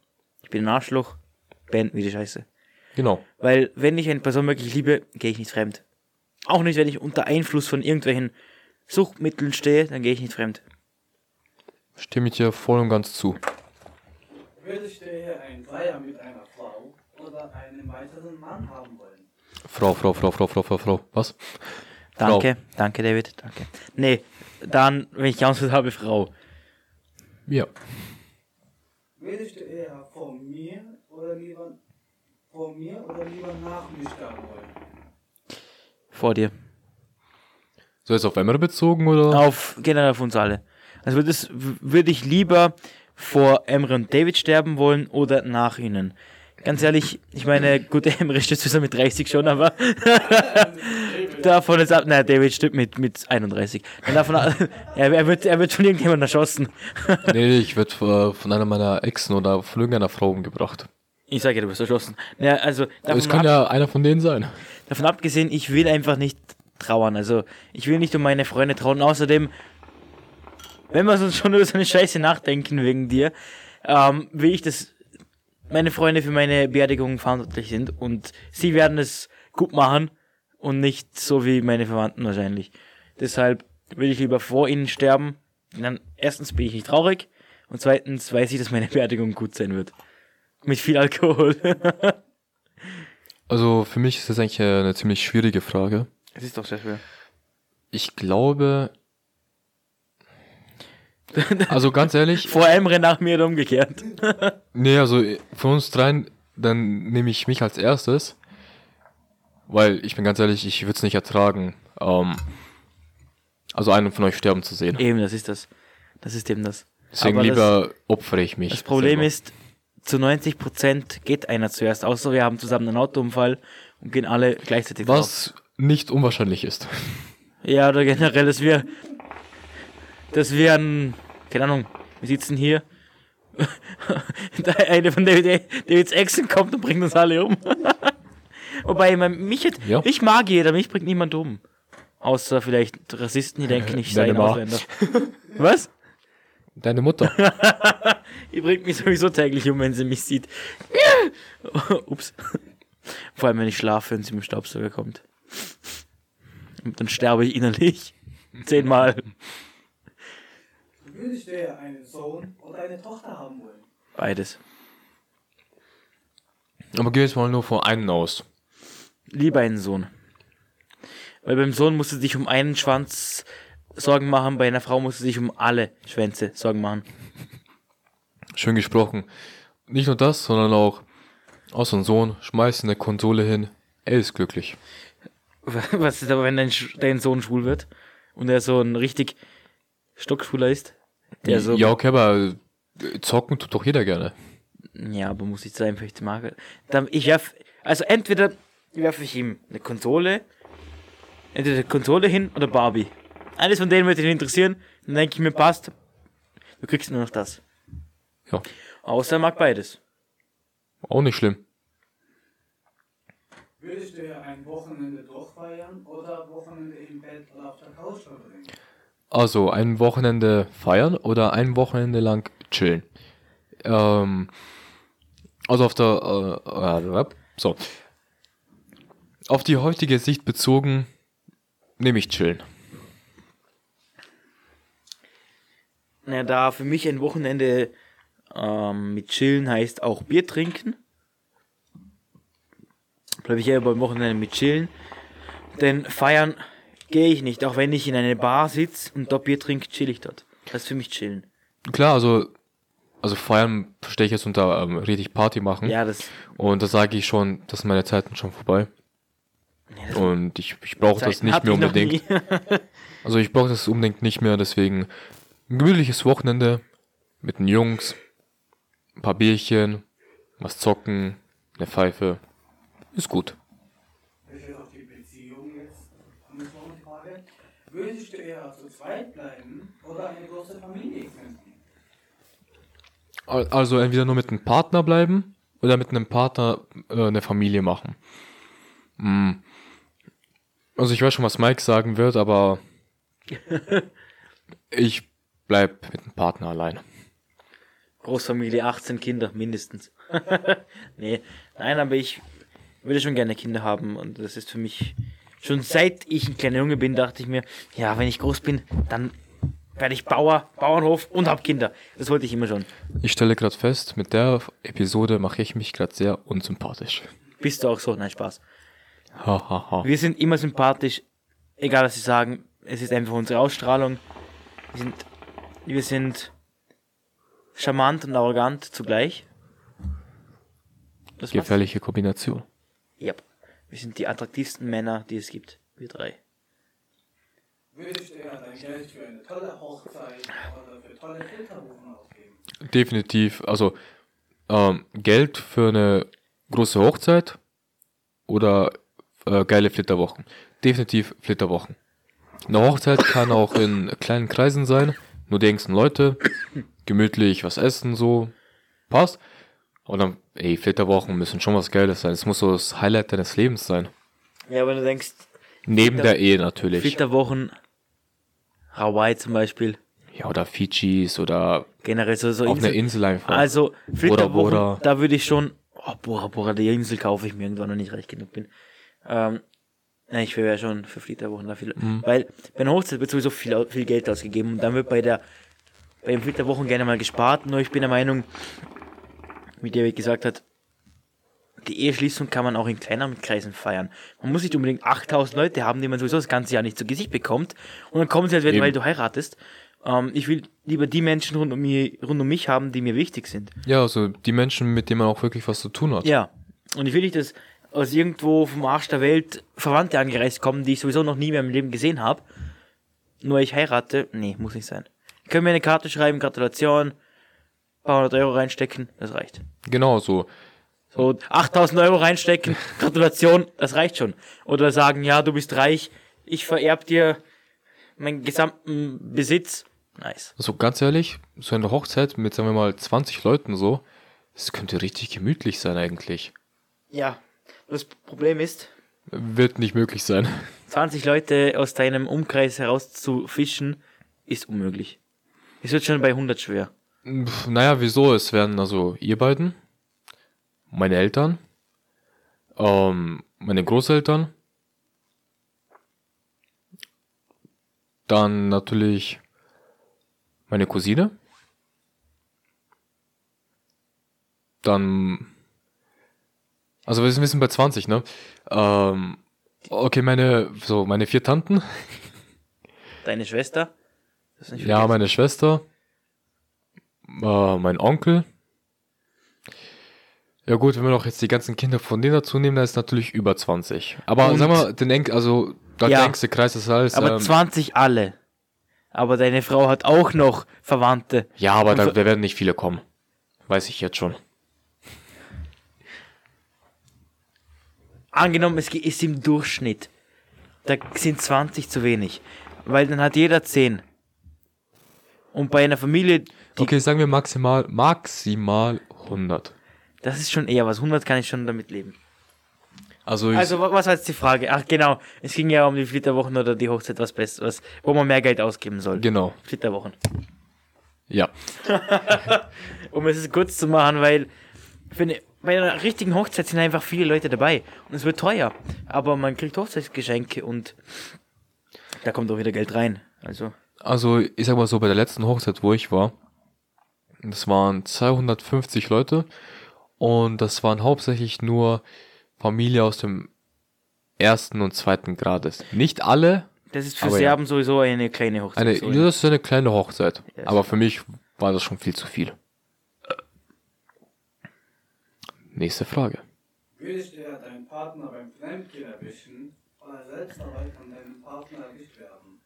ich bin ein Arschloch, beenden wir die Scheiße. Genau. Weil wenn ich eine Person wirklich liebe, gehe ich nicht fremd. Auch nicht, wenn ich unter Einfluss von irgendwelchen Suchtmitteln stehe, dann gehe ich nicht fremd. Stimme ich dir voll und ganz zu. Würdest du eher einen Dreier mit einer Frau oder einen weiteren Mann haben wollen? Frau, Frau, Frau, Frau, Frau, Frau, Frau. Was? Danke, danke David, danke. Nee, dann, wenn ich geantwortet habe, Frau. Ja. Würdest du eher vor mir oder lieber vor mir oder lieber nach mir sterben wollen? Vor dir. So jetzt auf Emre bezogen oder? Auf, generell auf uns alle. Also würde es- w- würde ich lieber vor Emre und David sterben wollen oder nach ihnen. Ganz ehrlich, ich meine, gut, Emre stirbt zwar mit 30 schon, aber davon ist ab. Nein, David stirbt mit, mit 31. Und davon, er, er, wird, er wird von irgendjemandem erschossen. nee, ich werde äh, von einer meiner Exen oder von irgendeiner Frau umgebracht. Ich sage ja, du wirst erschossen. Ja, also Es kann ja einer von denen sein. davon abgesehen, ich will einfach nicht trauern. Also ich will nicht um meine Freunde trauern. Außerdem, wenn wir uns schon über so eine Scheiße nachdenken wegen dir, ähm, will ich, dass meine Freunde für meine Beerdigung verantwortlich sind und sie werden es gut machen und nicht so wie meine Verwandten wahrscheinlich. Deshalb will ich lieber vor ihnen sterben. Dann erstens bin ich nicht traurig und zweitens weiß ich, dass meine Beerdigung gut sein wird. Mit viel Alkohol. Also für mich ist das eigentlich eine ziemlich schwierige Frage. Es ist doch sehr schwer. Ich glaube. Also ganz ehrlich, Vor Emre nach mir oder umgekehrt. nee, also von uns dreien, dann nehme ich mich als erstes. Weil ich bin ganz ehrlich, ich würde es nicht ertragen, ähm, also einen von euch sterben zu sehen. Eben, das ist das. Das ist eben das. Deswegen Aber lieber opfere ich mich. Das, das Problem selber. ist, zu 90% geht einer zuerst, außer wir haben zusammen einen Autounfall und gehen alle gleichzeitig drauf. Was nicht unwahrscheinlich ist. Ja, oder generell, dass wir, dass wir ein, keine Ahnung, wir sitzen hier, eine von David, Davids Exen kommt und bringt uns alle um. Wobei, man, mich, hätt- Ja. mich mag jeder, mich bringt niemand um. Außer vielleicht Rassisten, die denken, ich sei Deine ein. Ausländer. Was? Deine Mutter. Die bringt mich sowieso täglich um, wenn sie mich sieht. Ups. Vor allem, wenn ich schlafe und sie mit dem Staubsauger kommt. Und dann sterbe ich innerlich. Zehnmal. Würdest du eher einen Sohn oder eine Tochter haben wollen? Beides. Aber geh jetzt mal nur von einem aus. Lieber einen Sohn. Weil beim Sohn musst du dich um einen Schwanz Sorgen machen, bei einer Frau musst du dich um alle Schwänze Sorgen machen. Schön gesprochen. Nicht nur das, sondern auch aus so Sohn, schmeißt eine Konsole hin, er ist glücklich. Was ist aber, wenn dein, dein Sohn schwul wird und er so ein richtig Stockschwuler ist? Der so ja, okay, aber äh, zocken tut doch jeder gerne. Ja, aber muss ich die Marke. Dann, ich werf, also entweder werfe ich ihm eine Konsole, entweder eine Konsole hin oder Barbie. Eines von denen würde ihn interessieren, dann denke ich mir, passt, du kriegst nur noch das. Ja. Außer er mag beides. Auch nicht schlimm. Würdest du ein Wochenende durchfeiern oder Wochenende im Bett oder auf der Couch verbringen? Also ein Wochenende feiern oder ein Wochenende lang chillen. Ähm, also auf der äh, äh, so auf die heutige Sicht bezogen nehme ich chillen. Na, da für mich ein Wochenende ähm, mit Chillen heißt auch Bier trinken, bleibe ich eher beim Wochenende mit Chillen. Denn feiern gehe ich nicht, auch wenn ich in eine Bar sitze und dort Bier trinke, chill ich dort. Das ist für mich Chillen. Klar, also also feiern verstehe ich jetzt unter ähm, richtig Party machen. Ja, das. Und da sage ich schon, dass meine Zeiten schon vorbei. Und ich, ich brauche das nicht mehr unbedingt. Also ich brauche das unbedingt nicht mehr, deswegen ein gemütliches Wochenende mit den Jungs, ein paar Bierchen, was zocken, eine Pfeife. Ist gut. Ich will auf die Beziehung jetzt eine Frage. Würdest du eher zu zweit bleiben oder eine große Familie gründen? Al- Also entweder nur mit einem Partner bleiben oder mit einem Partner äh, eine Familie machen. Hm. Also ich weiß schon, was Mike sagen wird, aber ich bleib mit dem Partner allein. Großfamilie, 18 Kinder mindestens. nee, nein, aber ich würde schon gerne Kinder haben und das ist für mich schon seit ich ein kleiner Junge bin, dachte ich mir, ja, wenn ich groß bin, dann werde ich Bauer, Bauernhof und hab Kinder. Das wollte ich immer schon. Ich stelle gerade fest, mit der Episode mache ich mich gerade sehr unsympathisch. Bist du auch so? Nein, Spaß. Ha, ha, ha. Wir sind immer sympathisch, egal was sie sagen. Es ist einfach unsere Ausstrahlung. Wir sind, wir sind charmant und arrogant zugleich. Das macht's. Gefährliche Kombination. Yep. Wir sind die attraktivsten Männer, die es gibt. Wir drei. Würdest du eher dein Geld für eine tolle Hochzeit oder für tolle Filterbuchen ausgeben? Definitiv. Also ähm, Geld für eine große Hochzeit oder äh, geile Flitterwochen. Definitiv Flitterwochen. Eine Hochzeit kann auch in kleinen Kreisen sein, nur die engsten Leute, gemütlich was essen, so, passt. Und dann, ey, Flitterwochen müssen schon was Geiles sein. Es muss so das Highlight deines Lebens sein. Ja, wenn du denkst, Neben Flitter- der Ehe natürlich. Flitterwochen, Hawaii zum Beispiel, Ja, oder Fidschis oder generell so, so auf einer Insel- Insel einfach. Also, Flitterwochen, Bora. da würde ich schon, oh, Bora Bora, die Insel kaufe ich mir irgendwann, wenn ich reich genug bin. Ähm, ja, ich wäre schon für Flitterwochen dafür. Mhm. Weil bei einer Hochzeit wird sowieso viel, viel Geld ausgegeben und dann wird bei der, bei den Flitterwochen gerne mal gespart. Nur ich bin der Meinung, wie David gesagt hat, die Eheschließung kann man auch in kleineren Kreisen feiern. Man muss nicht unbedingt 8000 Leute haben, die man sowieso das ganze Jahr nicht zu Gesicht bekommt. Und dann kommen sie halt, Eben. weil du heiratest. Ähm, ich will lieber die Menschen rund um, mich, rund um mich haben, die mir wichtig sind. ja, also die Menschen, mit denen man auch wirklich was zu tun hat. Ja. Und ich will nicht, dass aus irgendwo vom Arsch der Welt Verwandte angereist kommen, die ich sowieso noch nie mehr im Leben gesehen habe. Nur ich heirate. Nee, muss nicht sein. Ich kann mir eine Karte schreiben, Gratulation, paar hundert Euro reinstecken, das reicht. Genau so. So 8000 Euro reinstecken, Gratulation, das reicht schon. Oder sagen, ja, du bist reich, ich vererb dir meinen gesamten Besitz. Nice. Also ganz ehrlich, so eine Hochzeit mit, sagen wir mal, 20 Leuten so, das könnte richtig gemütlich sein eigentlich. Ja, das Problem ist, Wird nicht möglich sein. 20 Leute aus deinem Umkreis herauszufischen, ist unmöglich. Es wird schon bei 100 schwer. Pff, Naja, wieso? Es werden also ihr beiden, meine Eltern, ähm, meine Großeltern, dann natürlich meine Cousine, dann, also wir sind, bei 20, ne? Ähm, okay, meine, so, meine vier Tanten, Deine Schwester? Ja, meine Schwester, äh, mein Onkel. Ja gut, wenn wir noch jetzt die ganzen Kinder von denen dazu nehmen, dann ist natürlich über 20. Aber Und- sag mal, den Enk also der Ja. engste Kreis ist alles. Aber ähm, 20 alle. Aber deine Frau hat auch noch Verwandte. ja, aber da, da werden nicht viele kommen. Weiß ich jetzt schon. Angenommen, es ist im Durchschnitt. Da sind 20 zu wenig. Weil dann hat jeder 10. Und bei einer Familie, Okay, sagen wir maximal, maximal 100. Das ist schon eher was. 100 kann ich schon damit leben. Also, ich, Also, wa- was war jetzt die Frage? Ach, genau. Es ging ja um die Flitterwochen oder die Hochzeit, was Besseres, wo man mehr Geld ausgeben soll. genau. Flitterwochen. Ja. Um es kurz zu machen, weil für eine, bei einer richtigen Hochzeit sind einfach viele Leute dabei und es wird teuer. Aber man kriegt Hochzeitsgeschenke und da kommt auch wieder Geld rein. Also, Also, ich sag mal so, bei der letzten Hochzeit, wo ich war, das waren 250 Leute und das waren hauptsächlich nur Familie aus dem ersten und zweiten Grades. Nicht alle, das ist für Aber ja. Serben sowieso eine kleine Hochzeit. eine, so das ist eine kleine Hochzeit. Ja, Aber für mich war das schon viel zu viel. Nächste Frage. Würdest du ja deinen Partner beim Fremdgehen erwischen oder selbst dabei von deinem Partner erwischt werden?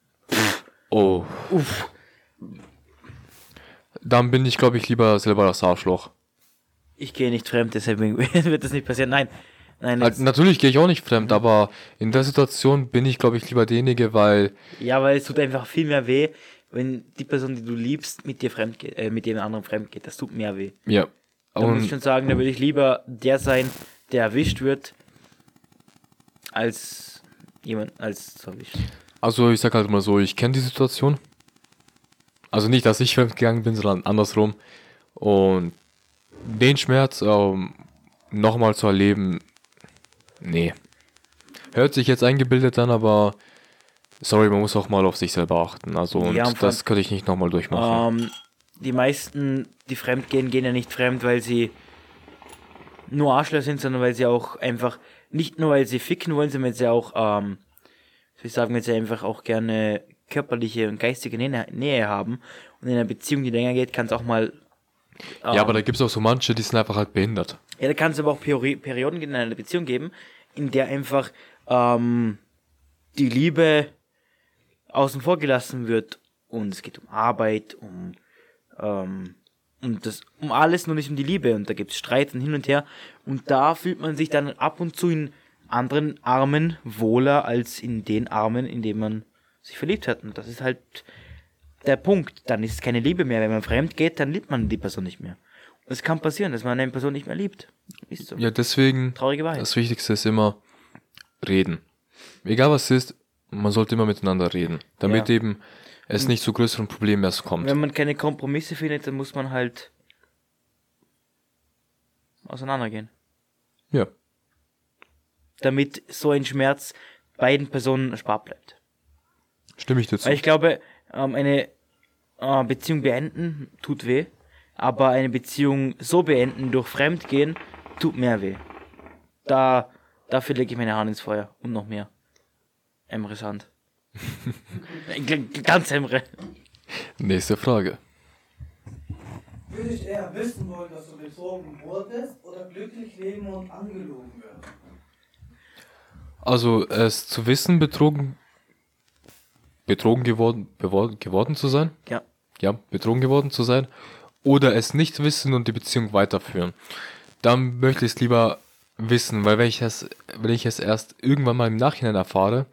Oh. Uff. Dann bin ich, glaube ich, lieber selber das Arschloch. Ich gehe nicht fremd, deshalb wird das nicht passieren. Nein. Nein, Also, natürlich gehe ich auch nicht fremd, aber in der Situation bin ich, glaube ich, lieber derjenige, weil ja, weil es tut einfach viel mehr weh, wenn die Person, die du liebst, mit dir fremd geht, äh, mit jemand anderem fremd geht. Das tut mehr weh. ja. Da muss ich schon sagen, da würde ich lieber der sein, der erwischt wird, als jemand, als zu erwischen. Also ich sag halt mal so, ich kenne die Situation. Also nicht, dass ich fremdgegangen bin, sondern andersrum. Und den Schmerz ähm, nochmal zu erleben, nee. Hört sich jetzt eingebildet an, aber sorry, man muss auch mal auf sich selber achten. Also und Ja, und das könnte ich nicht nochmal durchmachen. Ähm, die meisten, die fremd gehen, gehen ja nicht fremd, weil sie nur Arschler sind, sondern weil sie auch einfach, nicht nur weil sie ficken wollen, sondern weil sie auch, ähm, wie sagen, weil sie einfach auch gerne körperliche und geistige Nähe, Nähe haben. Und in einer Beziehung, die länger geht, kann es auch mal. ähm, ja, aber da gibt es auch so manche, die sind einfach halt behindert. Ja, da kann es aber auch Peri Perioden in einer Beziehung geben, in der einfach ähm, die Liebe außen vor gelassen wird und es geht um Arbeit, um ähm, um das um alles, nur nicht um die Liebe und da gibt es Streit und hin und her und da fühlt man sich dann ab und zu in anderen Armen wohler als in den Armen, in denen man sich verliebt hat und das ist halt der Punkt. Dann ist es keine Liebe mehr. Wenn man fremd geht, dann liebt man die Person nicht mehr. Und es kann passieren, dass man eine Person nicht mehr liebt. Ist so. Ja, deswegen, Traurige Wahrheit. das Wichtigste ist immer reden. Egal was es ist, man sollte immer miteinander reden, damit Ja. eben es nicht zu größeren Problemen erst kommt. Wenn man keine Kompromisse findet, dann muss man halt auseinandergehen. Ja. Damit so ein Schmerz beiden Personen erspart bleibt. Stimme ich dazu. Weil ich glaube, ähm, eine äh, Beziehung beenden tut weh, aber eine Beziehung so beenden durch Fremdgehen tut mehr weh. Da, dafür lege ich meine Hand ins Feuer und noch mehr. Emres Hand. Ganz Emre. Nächste Frage. Würdest du eher wissen wollen, dass du betrogen wurdest oder glücklich leben und angelogen werden? Also es zu wissen, betrogen, betrogen geworden, bewor- geworden zu sein, Ja. ja, betrogen geworden zu sein, oder es nicht wissen und die Beziehung weiterführen. Dann möchte ich es lieber wissen, weil wenn ich es, wenn ich es erst irgendwann mal im Nachhinein erfahre,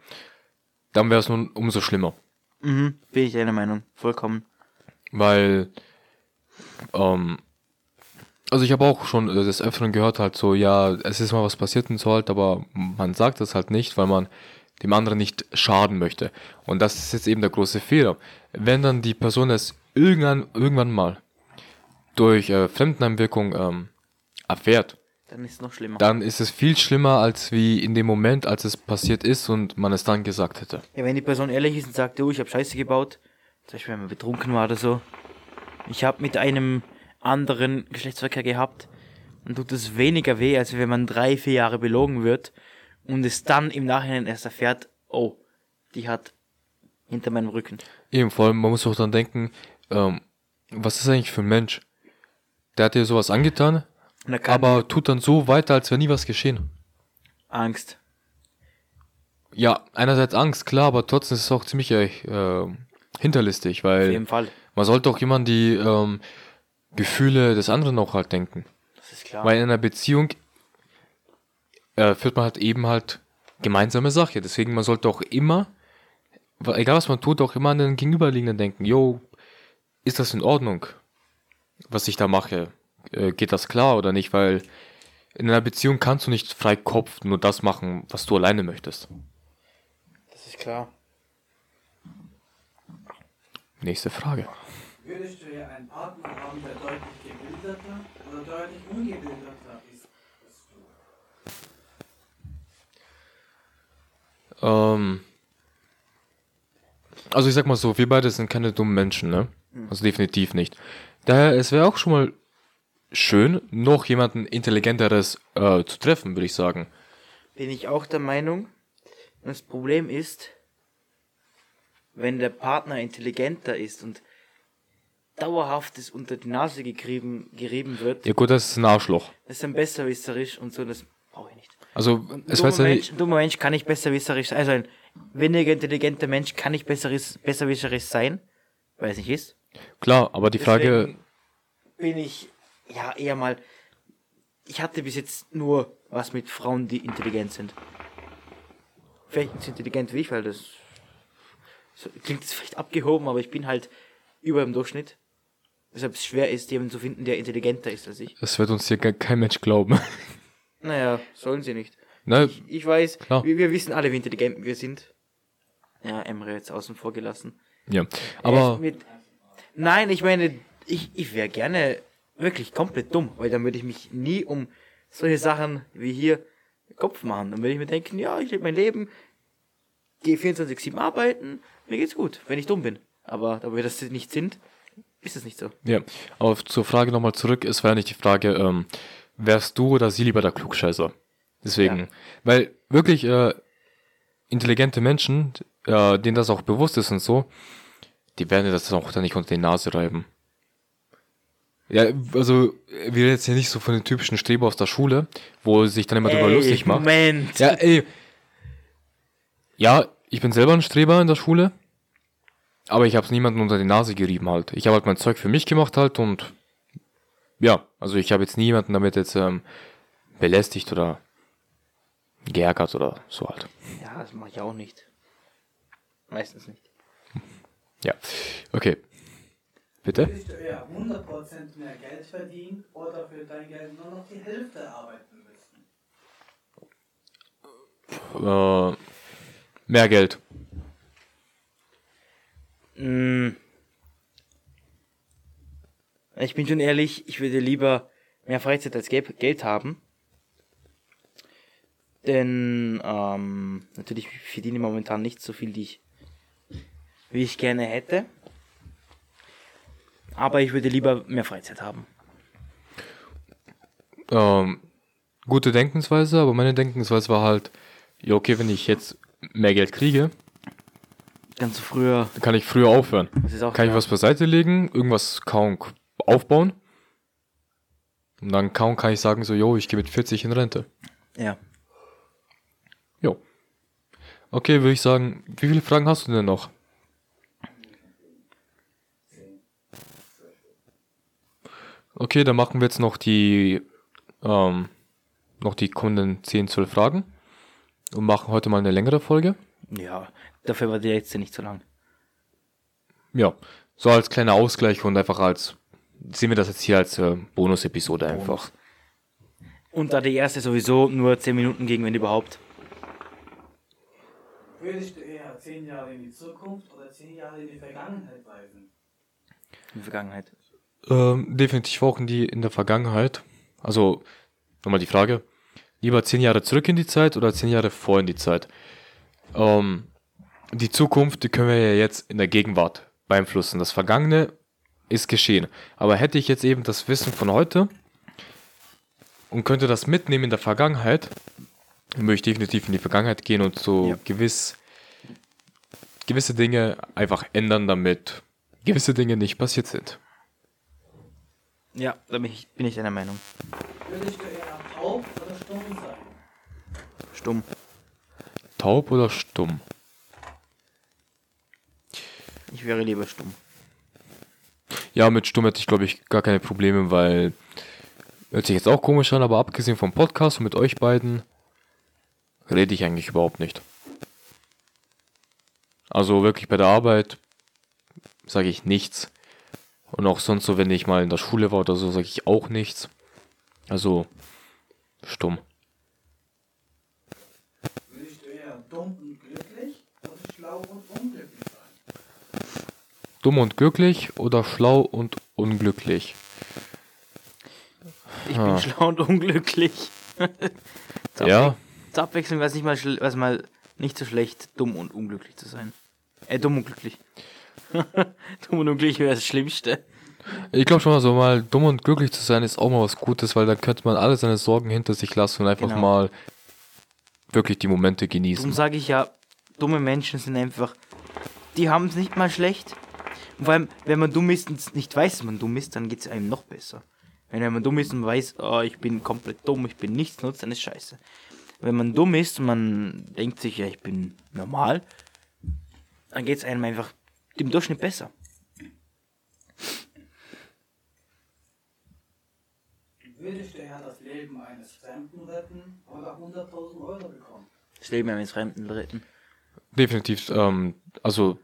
dann wäre es nun umso schlimmer. Mhm, bin ich deiner Meinung. Vollkommen. Weil, ähm, also ich habe auch schon des Öfteren gehört, halt so, ja, es ist mal was passiert und so halt, aber man sagt das halt nicht, weil man dem anderen nicht schaden möchte. Und das ist jetzt eben der große Fehler. Wenn dann die Person es irgendwann, irgendwann mal durch äh, Fremdeneinwirkung ähm, erfährt, Dann ist es noch schlimmer. dann ist es viel schlimmer, als wie in dem Moment, als es passiert ist und man es dann gesagt hätte. Ja, wenn die Person ehrlich ist und sagt, du, ich habe Scheiße gebaut, zum Beispiel wenn man betrunken war oder so, ich habe mit einem anderen Geschlechtsverkehr gehabt, dann tut es weniger weh, als wenn man drei, vier Jahre belogen wird und es dann im Nachhinein erst erfährt, oh, die hat hinter meinem Rücken. Eben, vor allem, man muss auch dann denken, ähm, was ist eigentlich für ein Mensch? Der hat dir sowas angetan, aber tut dann so weiter, als wäre nie was geschehen. Angst. Ja, einerseits Angst, klar, aber trotzdem ist es auch ziemlich äh, hinterlistig, Auf weil jeden Fall. man sollte auch jemand die ähm, Gefühle des anderen auch halt denken. Das ist klar. Weil in einer Beziehung äh, führt man halt eben halt gemeinsame Sache. Deswegen, man sollte auch immer, egal was man tut, auch immer an den Gegenüberliegenden denken. Jo, ist das in Ordnung, was ich da mache? Äh, geht das klar oder nicht, weil in einer Beziehung kannst du nicht frei Kopf nur das machen, was du alleine möchtest. Das ist klar. Nächste Frage. Würdest du eher einen Partner haben, der deutlich gebildeter oder deutlich ungebildeter ist als du? Ähm, also ich sag mal so, wir beide sind keine dummen Menschen, ne? Also definitiv nicht. Daher, es wäre auch schon mal schön, noch jemanden intelligenteres äh, zu treffen, würde ich sagen. Bin ich auch der Meinung. Und das Problem ist, wenn der Partner intelligenter ist und dauerhaftes unter die Nase gerieben, gerieben wird, Ja gut, das ist ein Arschloch. das ist ein besserwisserisch und so, das brauche ich nicht. Also es dummer, Mensch, dummer Mensch kann nicht besserwisserisch sein. Also ein weniger intelligenter Mensch kann nicht besseres, besserwisserisch sein, weil es nicht ist. klar, aber die Frage, Deswegen bin ich ja eher mal. Ich hatte bis jetzt nur was mit Frauen, die intelligent sind. Vielleicht nicht so intelligent wie ich, weil das so, klingt jetzt vielleicht abgehoben, aber ich bin halt über dem Durchschnitt. Deshalb es schwer ist, jemanden zu finden, der intelligenter ist als ich. das wird uns hier kein Mensch glauben. Naja, sollen sie nicht. ne? Ich, ich weiß, Klar. wir, wir wissen alle, wie intelligent wir sind. Ja, Emre jetzt außen vor gelassen. Ja. Er Aber mit, nein, ich meine, ich, ich wäre gerne wirklich komplett dumm, weil dann würde ich mich nie um solche Sachen wie hier Kopf machen. Dann würde ich mir denken, ja, ich lebe mein Leben, gehe 24-7 arbeiten, mir geht's gut, wenn ich dumm bin. Aber da wir das nicht sind, ist es nicht so. Ja, aber zur Frage nochmal zurück, es war ja nicht die Frage, ähm, wärst du oder sie lieber der Klugscheißer? Deswegen, Ja. weil wirklich äh, intelligente Menschen, äh, denen das auch bewusst ist und so, die werden das auch dann nicht unter die Nase reiben. Ja, also wir reden jetzt hier nicht so von den typischen Streber aus der Schule, wo sich dann immer drüber Ey, lustig macht. Moment. Ja, ey. Ja, ich bin selber ein Streber in der Schule, aber ich habe es niemandem unter die Nase gerieben halt. Ich habe halt mein Zeug für mich gemacht halt und ja, also ich habe jetzt niemanden damit jetzt ähm, belästigt oder geärgert oder so halt. Ja, das mache ich auch nicht. Meistens nicht. Ja, okay. Bitte? Würdest du eher 100% mehr Geld verdienen oder für dein Geld nur noch die Hälfte arbeiten müssen? Äh, mehr Geld. Mm. Ich bin schon ehrlich, ich würde lieber mehr Freizeit als Geld Geld haben. Denn ähm, natürlich verdiene ich momentan nicht so viel, die ich, wie ich gerne hätte. Aber ich würde lieber mehr Freizeit haben. Ähm, gute Denkensweise, aber meine Denkensweise war halt, ja okay, wenn ich jetzt mehr Geld kriege, Ganz so früher, dann kann ich früher aufhören. das ist auch Kann ich klar. was beiseite legen, irgendwas kaum aufbauen. Und dann kaum kann ich sagen, so, yo, ich gehe mit 40 in Rente. Ja. Jo. Okay, würde ich sagen, wie viele Fragen hast du denn noch? Okay, dann machen wir jetzt noch die, ähm, noch die kommenden 10, 12 Fragen. Und machen heute mal eine längere Folge. Ja, dafür war die letzte nicht so lang. Ja, so als kleiner Ausgleich und einfach als, sehen wir das jetzt hier als äh, Bonus-Episode einfach. Und da die erste sowieso nur 10 Minuten ging, wenn überhaupt. Würdest du eher 10 Jahre in die Zukunft oder 10 Jahre in die Vergangenheit reisen? In der Vergangenheit. Ähm, definitiv auch in die in der Vergangenheit. Also, nochmal die Frage. Lieber zehn Jahre zurück in die Zeit oder zehn Jahre vor in die Zeit? Ähm, die Zukunft, die können wir ja jetzt in der Gegenwart beeinflussen. Das Vergangene ist geschehen. Aber hätte ich jetzt eben das Wissen von heute und könnte das mitnehmen in der Vergangenheit, dann würde ich definitiv in die Vergangenheit gehen und so Ja. gewiss, gewisse Dinge einfach ändern, damit gewisse Dinge nicht passiert sind. Ja, da bin ich, bin ich deiner Meinung. Würdest du eher taub oder stumm sein? Stumm. Taub oder stumm? Ich wäre lieber stumm. Ja, mit stumm hätte ich, glaube ich, gar keine Probleme, weil hört sich jetzt auch komisch an, aber abgesehen vom Podcast und mit euch beiden rede ich eigentlich überhaupt nicht. Also wirklich bei der Arbeit sage ich nichts. Und auch sonst so, wenn ich mal in der Schule war oder so, sage ich auch nichts. Also, stumm. Würdest du eher dumm und glücklich oder schlau und unglücklich sein? Dumm und glücklich oder schlau und unglücklich? Ich Ah. bin schlau und unglücklich. zur, Ja. Zur Abwechslung wäre es nicht mal, mal nicht so schlecht, dumm und unglücklich zu sein. Äh, dumm und glücklich. dumm und unglücklich wäre das Schlimmste. Ich glaube schon mal so mal dumm und glücklich zu sein ist auch mal was Gutes, weil dann könnte man alle seine Sorgen hinter sich lassen und einfach Genau. mal wirklich die Momente Darum genießen. sage ich ja, dumme Menschen sind einfach, die haben es nicht mal schlecht. Und vor allem, wenn man dumm ist und nicht weiß, dass man dumm ist, dann geht es einem noch besser. Wenn man dumm ist und weiß, oh, ich bin komplett dumm, ich bin nichts nutzt, dann ist scheiße. Wenn man dumm ist und man denkt sich, ja, ich bin normal, dann geht es einem einfach im Durchschnitt besser. Würdest du eher das Leben eines Fremden retten oder 100.000 Euro bekommen? Das Leben eines Fremden retten. Definitiv, ähm, also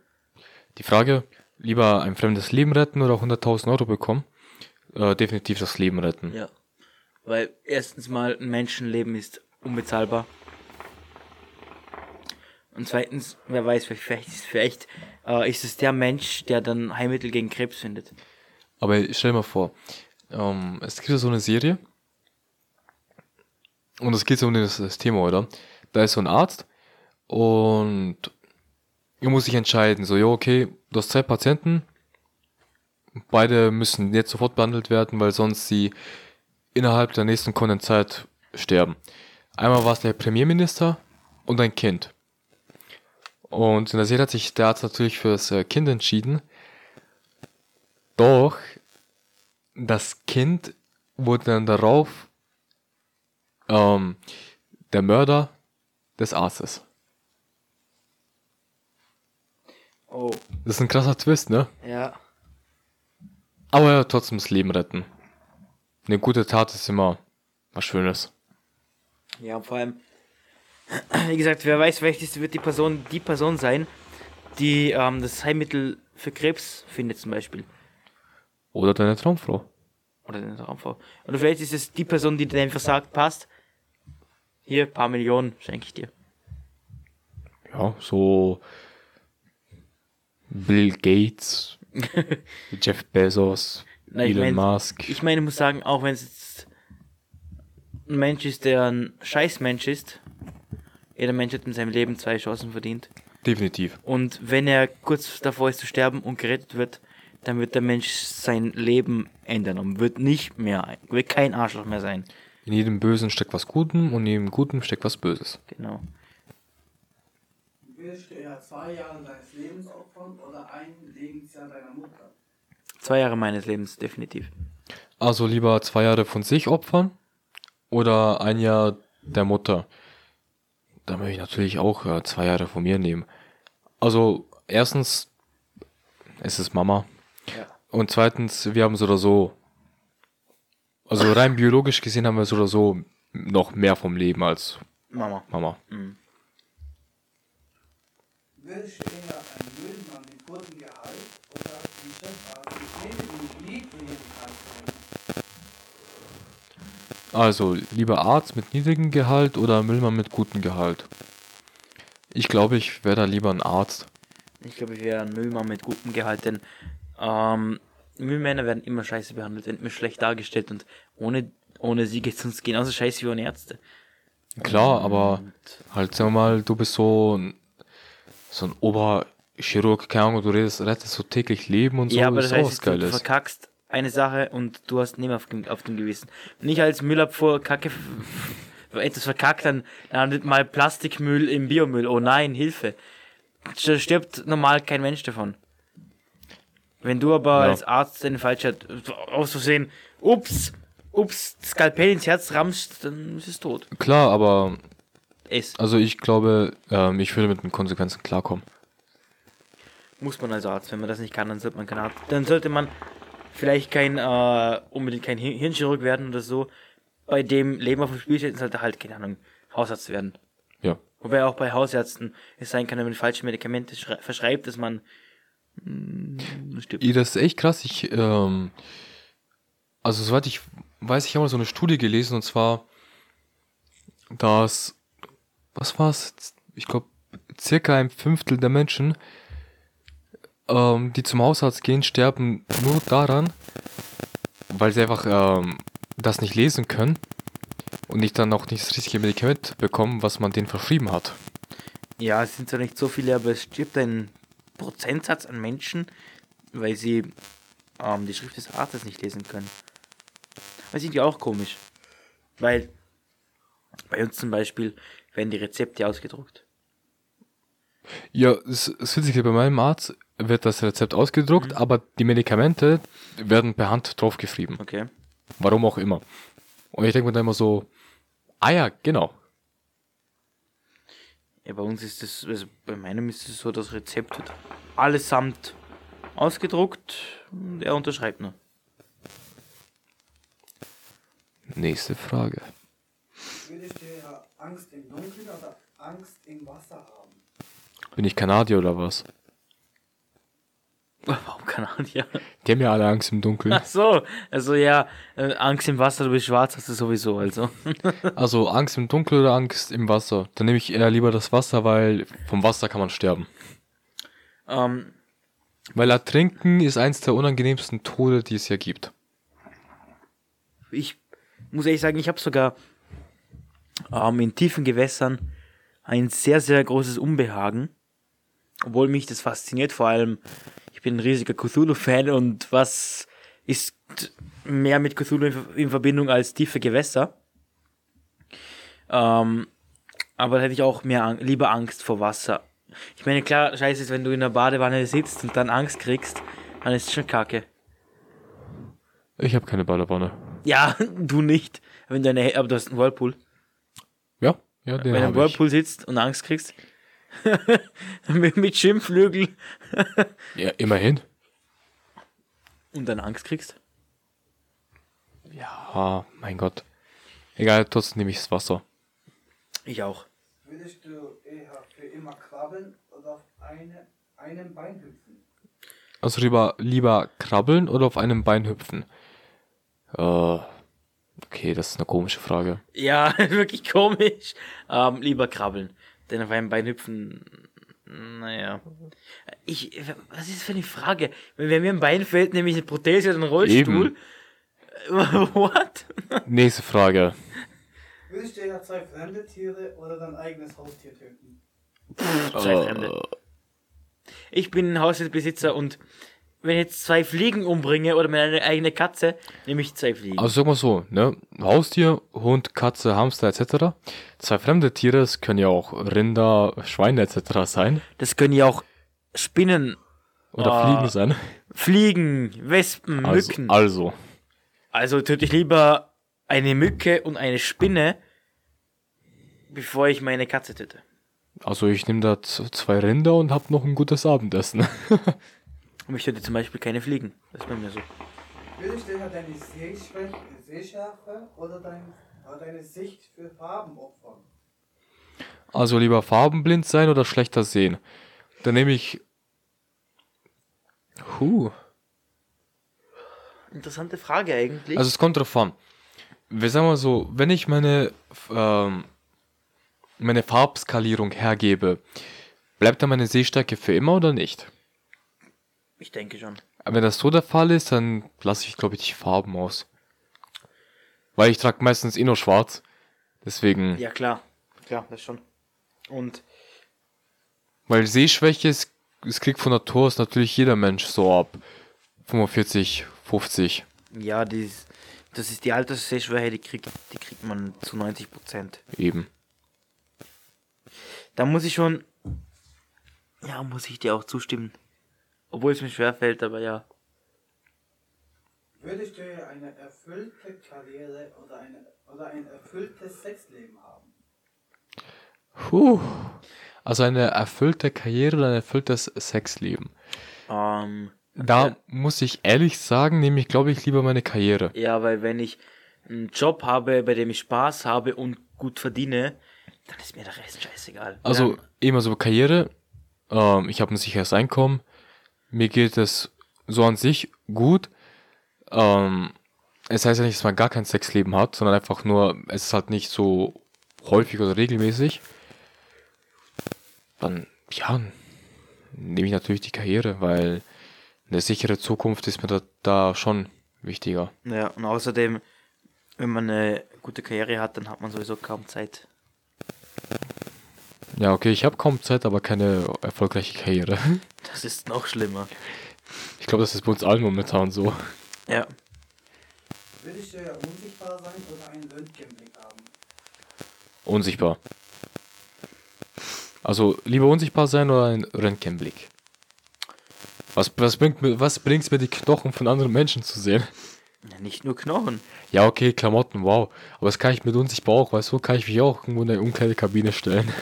die Frage, lieber ein fremdes Leben retten oder 100.000 Euro bekommen? Äh, definitiv das Leben retten. Ja. Weil erstens mal ein Menschenleben ist unbezahlbar. Und zweitens, wer weiß, vielleicht, vielleicht äh, ist es der Mensch, der dann Heilmittel gegen Krebs findet. Aber stell dir mal vor, ähm, es gibt ja so eine Serie und es geht so um das, das Thema, oder? Da ist so ein Arzt und er muss sich entscheiden, so, ja, okay, du hast zwei Patienten, beide müssen jetzt sofort behandelt werden, weil sonst sie innerhalb der nächsten Kondenzeit sterben. Einmal war es der Premierminister und ein Kind. Und in der Serie hat sich der Arzt natürlich für das äh, Kind entschieden. Doch das Kind wurde dann darauf ähm, der Mörder des Arztes. Oh. Das ist ein krasser Twist, ne? Ja. Aber ja, trotzdem das Leben retten. Eine gute Tat ist immer was Schönes. Ja, vor allem, wie gesagt, wer weiß, vielleicht ist, wird die Person die Person sein, die ähm, das Heilmittel für Krebs findet zum Beispiel. Oder deine Traumfrau. Oder den Traumfrau. Oder vielleicht ist es die Person, die dir einfach sagt, passt, hier, paar Millionen schenke ich dir. Ja, so Bill Gates, Jeff Bezos, Nein, ich Elon mein- Musk. Ich meine, ich muss sagen, auch wenn es jetzt ein Mensch ist, der ein Scheißmensch ist, jeder Mensch hat in seinem Leben zwei Chancen verdient. Definitiv. Und wenn er kurz davor ist zu sterben und gerettet wird, dann wird der Mensch sein Leben ändern und wird nicht mehr, wird kein Arschloch mehr sein. In jedem Bösen steckt was Guten und in jedem Guten steckt was Böses. Genau. Würdest du eher zwei Jahre deines Lebens opfern oder ein Lebensjahr deiner Mutter? Zwei Jahre meines Lebens, definitiv. Also lieber zwei Jahre von sich opfern oder ein Jahr der Mutter. Da möchte ich natürlich auch äh, zwei Jahre von mir nehmen. Also erstens, es ist Mama. Ja. Und zweitens, wir haben so oder so, also rein biologisch gesehen haben wir so oder so noch mehr vom Leben als Mama. Mama. Würdest du eher ein Müllmann mit gutem Gehalt oder ein Chefarzt mit niedrigem niedrigem Gehalt sein? Also lieber Arzt mit niedrigem Gehalt oder Müllmann mit gutem Gehalt? Ich glaube, ich wäre da lieber ein Arzt. Ich glaube, ich wäre ein Müllmann mit gutem Gehalt, denn ähm, Müllmänner werden immer scheiße behandelt, werden immer schlecht dargestellt und ohne, ohne sie geht es uns genauso scheiße wie ohne Ärzte. Klar, aber halt, sagen wir mal, du bist so ein, so ein Oberchirurg, keine Ahnung, du redest, rettest so täglich Leben und so, ja, aber das auch heißt, du Geiles. verkackst eine Sache und du hast nicht mehr auf, dem- auf dem Gewissen. Nicht als Müllabfuhr Kacke etwas verkackt, dann landet mal Plastikmüll im Biomüll. Oh nein, Hilfe. Da stirbt normal kein Mensch davon. Wenn du aber Ja. als Arzt eine falsche aus Versehen, ups, ups, Skalpell ins Herz rammst, dann ist es tot. Klar, aber, Es also ich glaube, ähm, ich würde mit den Konsequenzen klarkommen. muss man als Arzt. Wenn man das nicht kann, dann sollte man kein Arzt. Dann sollte man vielleicht kein, äh, unbedingt kein Hir- Hirnchirurg werden oder so. Bei dem Leben auf dem Spiel steht, sollte halt, keine Ahnung, Hausarzt werden. Ja. Wobei auch bei Hausärzten es sein kann, wenn man falsche Medikamente schrei- verschreibt, dass man Das stimmt. Ja, das ist echt krass. Ich, ähm, also soweit ich weiß, ich habe mal so eine Studie gelesen und zwar, dass, was war's? Ich glaube, circa ein Fünftel der Menschen, ähm, die zum Hausarzt gehen, sterben nur daran, weil sie einfach ähm, das nicht lesen können und nicht dann auch nicht das richtige Medikament bekommen, was man denen verschrieben hat. Ja, es sind zwar nicht so viele, aber es stirbt ein Prozentsatz an Menschen, weil sie ähm, die Schrift des Arztes nicht lesen können. Das ist ja auch komisch. Weil bei uns zum Beispiel werden die Rezepte ausgedruckt. Ja, es, es Witzige bei meinem Arzt wird das Rezept ausgedruckt, aber die Medikamente werden per Hand draufgeschrieben. Okay. Warum auch immer. Und ich denke mir dann immer so, ah ja, genau. Ja, bei uns ist es, also bei meinem ist es so, das Rezept wird allesamt ausgedruckt und er unterschreibt nur. Nächste Frage. Würdest du eher Angst im Dunkeln oder Angst im Wasser haben? Bin ich Kanadier oder was? Warum Kanadier? Die haben ja alle Angst im Dunkeln. Ach so, also ja, äh, Angst im Wasser, du bist schwarz, hast du sowieso, also. Also Angst im Dunkeln oder Angst im Wasser? Dann nehme ich eher lieber das Wasser, weil vom Wasser kann man sterben. ähm, Weil Ertrinken ist eins der unangenehmsten Tode, die es ja gibt. ich muss ehrlich sagen, ich habe sogar ähm, in tiefen Gewässern ein sehr, sehr großes Unbehagen. Obwohl mich das fasziniert, vor allem, bin ein riesiger Cthulhu-Fan und was ist mehr mit Cthulhu in, Ver- in Verbindung als tiefe Gewässer? Ähm, aber da hätte ich auch mehr Ang lieber Angst vor Wasser. Ich meine, klar, scheiße ist, wenn du in der Badewanne sitzt und dann Angst kriegst, dann ist es schon kacke. Ich habe keine Badewanne. Ja, du nicht. Wenn du eine, aber du hast einen Whirlpool. Ja, ja, den Wenn du im habe ich. Whirlpool sitzt und Angst kriegst. mit, mit Schimpflügel Ja, immerhin. und dann Angst kriegst. Ah, mein Gott. Egal, trotzdem nehme ich das Wasser. Ich auch. Würdest du eher für immer krabbeln oder auf eine, einem Bein hüpfen? Also lieber, lieber krabbeln oder auf einem Bein hüpfen? Äh, okay, das ist eine komische Frage. Ja, wirklich komisch. Ähm, lieber krabbeln. Denn auf einem Bein hüpfen. Naja. Ich, was ist das für eine Frage? Wenn, wenn mir ein Bein fällt, nehme ich eine Prothese oder einen Rollstuhl. Eben. What? Nächste Frage. Würdest du eher zwei fremde Tiere oder dein eigenes Haustier töten? Zwei Fremde. Ich bin ein Hausbesitzer und wenn ich jetzt zwei Fliegen umbringe oder meine eigene Katze, nehme ich zwei Fliegen. Also sag mal so, ne? Haustier, Hund, Katze, Hamster etc. Zwei fremde Tiere, es können ja auch Rinder, Schweine etc. sein. Das können ja auch Spinnen, Oder Ah. Fliegen sein. Fliegen, Wespen, Also, Mücken. also. Also töte ich lieber eine Mücke und eine Spinne, bevor ich meine Katze töte. Also ich nehme da zwei Rinder und hab noch ein gutes Abendessen. Und ich töte zum Beispiel keine Fliegen. Das ist bei mir so. Würdest du deine Sehschärfe oder, dein, oder deine Sicht für Farben opfern? Also lieber farbenblind sein oder schlechter sehen. Dann nehme ich. Huh. Interessante Frage eigentlich. Also es kommt drauf an. Wir sagen mal so, wenn ich meine, ähm, meine Farbskalierung hergebe, bleibt dann meine Sehstärke für immer oder nicht? Ich denke schon. Aber wenn das so der Fall ist, dann lasse ich, glaube ich, die Farben aus. Weil ich trage meistens eh nur schwarz. Deswegen, Ja, klar. Klar, das schon. Und weil Sehschwäche ist, es kriegt von Natur aus natürlich jeder Mensch so ab 45, 50 ja, dies, das ist die Alterssehschwäche, die kriegt, die kriegt man zu 90 Prozent. eben. Da muss ich schon. Ja, muss ich dir auch zustimmen. Obwohl es mir schwerfällt, aber ja. Würdest du eine erfüllte Karriere oder, eine, oder ein erfülltes Sexleben haben? Puh. Also eine erfüllte Karriere oder ein erfülltes Sexleben. Ähm, Da muss ich ehrlich sagen, nehme ich, glaube ich, lieber meine Karriere. ja, weil wenn ich einen Job habe, bei dem ich Spaß habe und gut verdiene, dann ist mir der Rest scheißegal. Also Ähm, eben so Karriere, ähm, ich habe ein sicheres Einkommen, mir geht es so an sich gut. Ähm, es heißt ja nicht, dass man gar kein Sexleben hat, sondern einfach nur, es ist halt nicht so häufig oder regelmäßig. Dann, ja, nehme ich natürlich die Karriere, weil eine sichere Zukunft ist mir da, da schon wichtiger. Ja, und außerdem, wenn man eine gute Karriere hat, dann hat man sowieso kaum Zeit. Ja, okay, ich habe kaum Zeit, aber keine erfolgreiche Karriere. Das ist noch schlimmer. Ich glaube, das ist bei uns allen momentan so. Ja. Würdest du ja unsichtbar sein oder einen Röntgenblick haben? Unsichtbar. Also lieber unsichtbar sein oder ein Röntgenblick? Was, was, bringt mir, was bringt's mir, die Knochen von anderen Menschen zu sehen? ja. Nicht nur Knochen. Ja, okay, Klamotten, wow. Aber das kann ich mit unsichtbar auch, weißt du, kann ich mich auch irgendwo in eine Umkleidekabine stellen.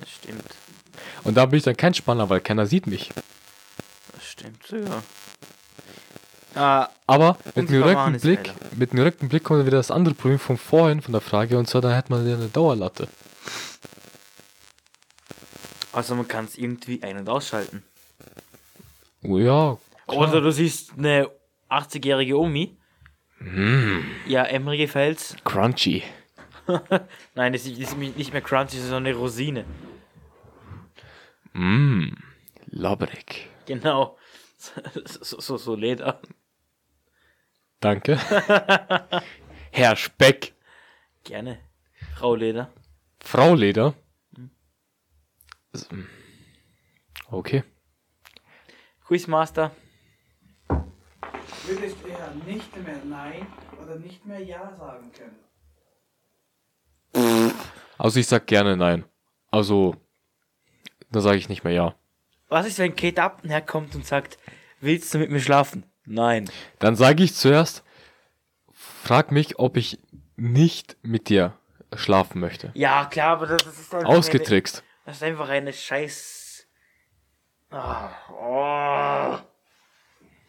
Das stimmt. Und da bin ich dann kein Spanner, weil keiner sieht mich. Das stimmt, ja. Ah, Aber mit ist direkten Blick, geiler. mit einem direkten Blick kommt dann wieder das andere Problem von vorhin, von der Frage, und zwar dann hätte man wieder eine Dauerlatte. also man kann es irgendwie ein- und ausschalten. Oh ja, klar. Oder du siehst eine 80-jährige Omi. Ja, Emre gefällt's. crunchy. Nein, das ist nicht mehr crunchy, sondern eine Rosine. Mmm, labberig. Genau. So, so, so Leder. Danke. Herr Speck. Gerne. Frau Leder. Frau Leder. Okay. Quizmaster. Würdest du eher nicht mehr Nein oder nicht mehr Ja sagen können? Also ich sag gerne nein. Also, da sage ich nicht mehr ja. Was ist, wenn Kate Upton herkommt und sagt, willst du mit mir schlafen? Nein. Dann sage ich zuerst, frag mich, ob ich nicht mit dir schlafen möchte. Ja, klar, aber das, ist einfach Ausgetrickst. Eine, das ist einfach eine Scheiß. Ah, oh.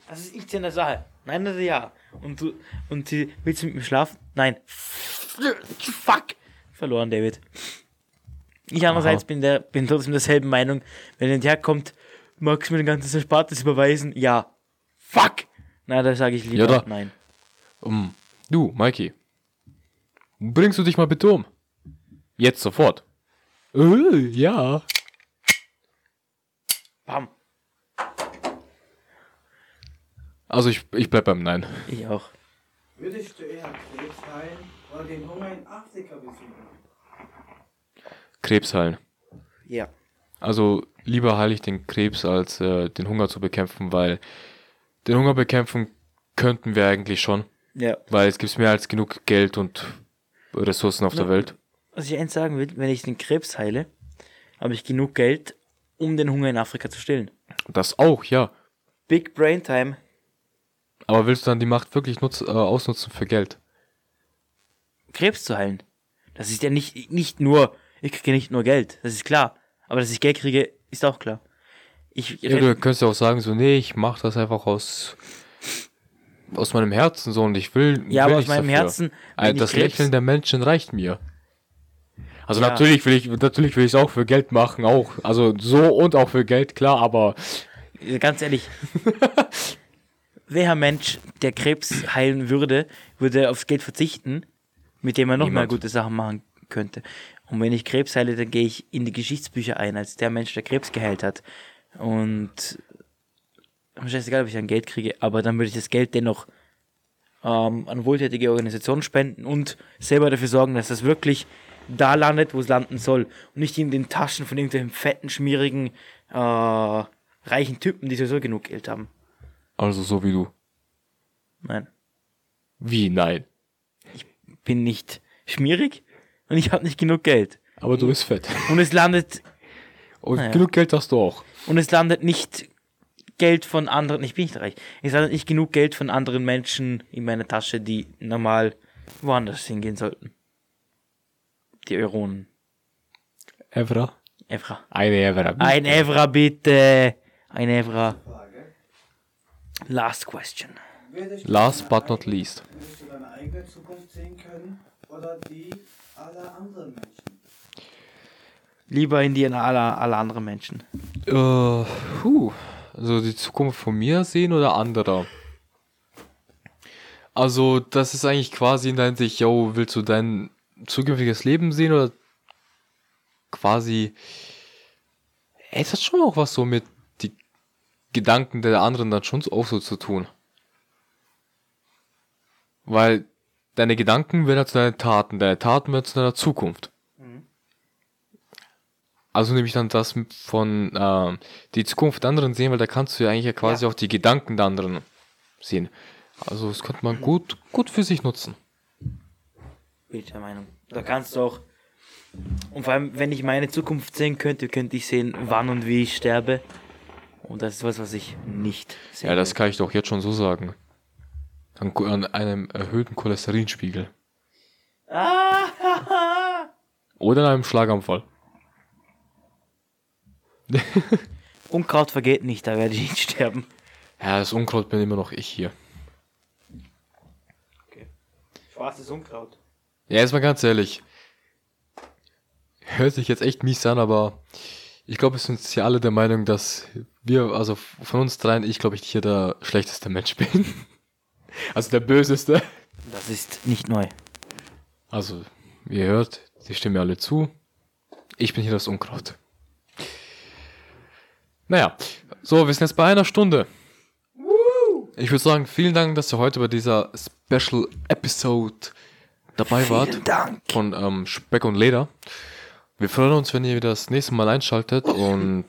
Das ist nichts in der Sache. Nein oder ja. Und du und sie willst du mit mir schlafen? Nein. Fuck. Verloren, David. Ich andererseits Aha. bin der bin trotzdem derselben Meinung. Wenn jemand herkommt, magst du mir den ganzen Erspartes überweisen? Ja. Fuck. Na, da sage ich lieber Ja, da- nein. Um, du, Mikey. Bringst du dich mal bitte um? Jetzt sofort. Äh, ja. Bam. Also ich, ich bleib beim Nein. Ich auch. Würdest du eher Krebs heilen oder den Hunger in Afrika besiegen? Krebs heilen. Ja. Also lieber heile ich den Krebs, als äh, den Hunger zu bekämpfen, weil den Hunger bekämpfen könnten wir eigentlich schon, Ja. weil es gibt mehr als genug Geld und Ressourcen auf der Ja. Welt. Was ich eins sagen will, wenn ich den Krebs heile, habe ich genug Geld, um den Hunger in Afrika zu stillen. Das auch, ja. Big Brain Time. Aber willst du dann die Macht wirklich nutz, äh, ausnutzen für Geld? Krebs zu heilen. Das ist ja nicht, nicht nur, ich kriege nicht nur Geld, das ist klar. Aber dass ich Geld kriege, ist auch klar. Ich, Ja, du könntest ja auch sagen, so, nee, ich mach das einfach aus, aus meinem Herzen so und ich will. Ja, will aber aus meinem dafür. Herzen, Äh, ich Das Krebs- Lächeln der Menschen reicht mir. Also Ja. natürlich will ich, natürlich will ich es auch für Geld machen, auch. Also so und auch für Geld, klar, aber ganz ehrlich, welcher Mensch, der Krebs heilen würde, würde aufs Geld verzichten, mit dem er noch mehr Niemand. gute Sachen machen könnte. Und wenn ich Krebs heile, dann gehe ich in die Geschichtsbücher ein, als der Mensch, der Krebs geheilt hat. Und mir scheißegal, ob ich dann Geld kriege, aber dann würde ich das Geld dennoch ähm, an wohltätige Organisationen spenden und selber dafür sorgen, dass das wirklich da landet, wo es landen soll. Und nicht in den Taschen von irgendwelchen fetten, schmierigen, äh, reichen Typen, die sowieso genug Geld haben. also so wie du. Nein. Wie nein. Bin nicht schmierig und ich habe nicht genug Geld. Aber du bist fett. Und es landet Und Naja. genug Geld hast du auch. und es landet nicht Geld von anderen, ich bin nicht reich. Es landet nicht genug Geld von anderen Menschen in meiner Tasche, die normal woanders hingehen sollten. Die Euronen. Evra? Evra. Eine Evra. Ein Evra bitte. Ein Evra. Frage. Last question. Last but not least. Würdest du deine eigene Zukunft sehen können oder die aller anderen Menschen? Lieber in die aller, aller anderen Menschen. Äh, puh. Also die Zukunft von mir sehen oder anderer? Also, das ist eigentlich quasi in deiner Sicht, yo, willst du dein zukünftiges Leben sehen oder quasi. Ey, es hat schon auch was so mit die Gedanken der anderen dann schon auch so zu tun. Weil deine Gedanken werden zu deinen Taten, deine Taten werden zu deiner Zukunft. Also nehme ich dann das von ähm, die Zukunft der anderen sehen, weil da kannst du ja eigentlich ja quasi auch die Gedanken der anderen sehen. Also das könnte man gut, gut für sich nutzen. Bin ich der Meinung. Da kannst du auch. Und vor allem, wenn ich meine Zukunft sehen könnte, könnte ich sehen, wann und wie ich sterbe. Und das ist was, was ich nicht sehe. Ja, das kann ich doch jetzt schon so sagen. An, an einem erhöhten Cholesterinspiegel. Oder an einem Schlaganfall. Unkraut vergeht nicht, da werde ich nicht sterben. Ja, das Unkraut bin immer noch ich hier. Schwarzes Unkraut. Ja, jetzt mal ganz ehrlich. Hört sich jetzt echt mies an, aber ich glaube, es sind ja alle der Meinung, dass wir, also von uns dreien, ich glaube, ich hier der schlechteste Mensch bin. Also der böseste. Das ist nicht neu. Also, wie ihr hört, die stimmen mir alle zu. Ich bin hier das Unkraut. Naja, so, wir sind jetzt bei einer Stunde. Ich würde sagen, vielen Dank, dass ihr heute bei dieser Special Episode dabei wart. Dank. Von ähm, Speck und Leder. Wir freuen uns, wenn ihr wieder das nächste Mal einschaltet und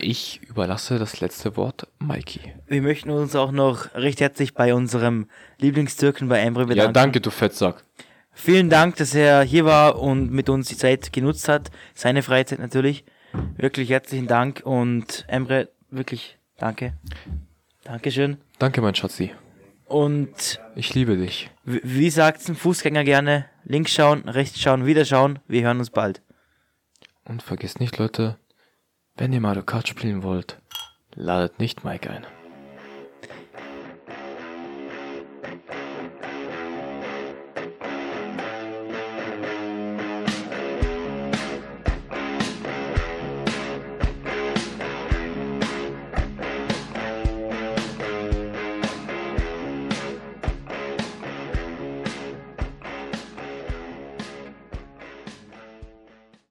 ich überlasse das letzte Wort Mikey. Wir möchten uns auch noch recht herzlich bei unserem Lieblingstürken bei Emre Ja, bedanken. danke, du Fettsack. Vielen Dank, dass er hier war und mit uns die Zeit genutzt hat. Seine Freizeit natürlich. Wirklich herzlichen Dank und Emre, wirklich danke. Dankeschön. Danke, mein Schatzi. Und Ich liebe dich. wie sagt's ein Fußgänger gerne? Links schauen, rechts schauen, wieder schauen. Wir hören uns bald. Und vergesst nicht, Leute, wenn ihr Mario Kart spielen wollt, ladet nicht Mike ein.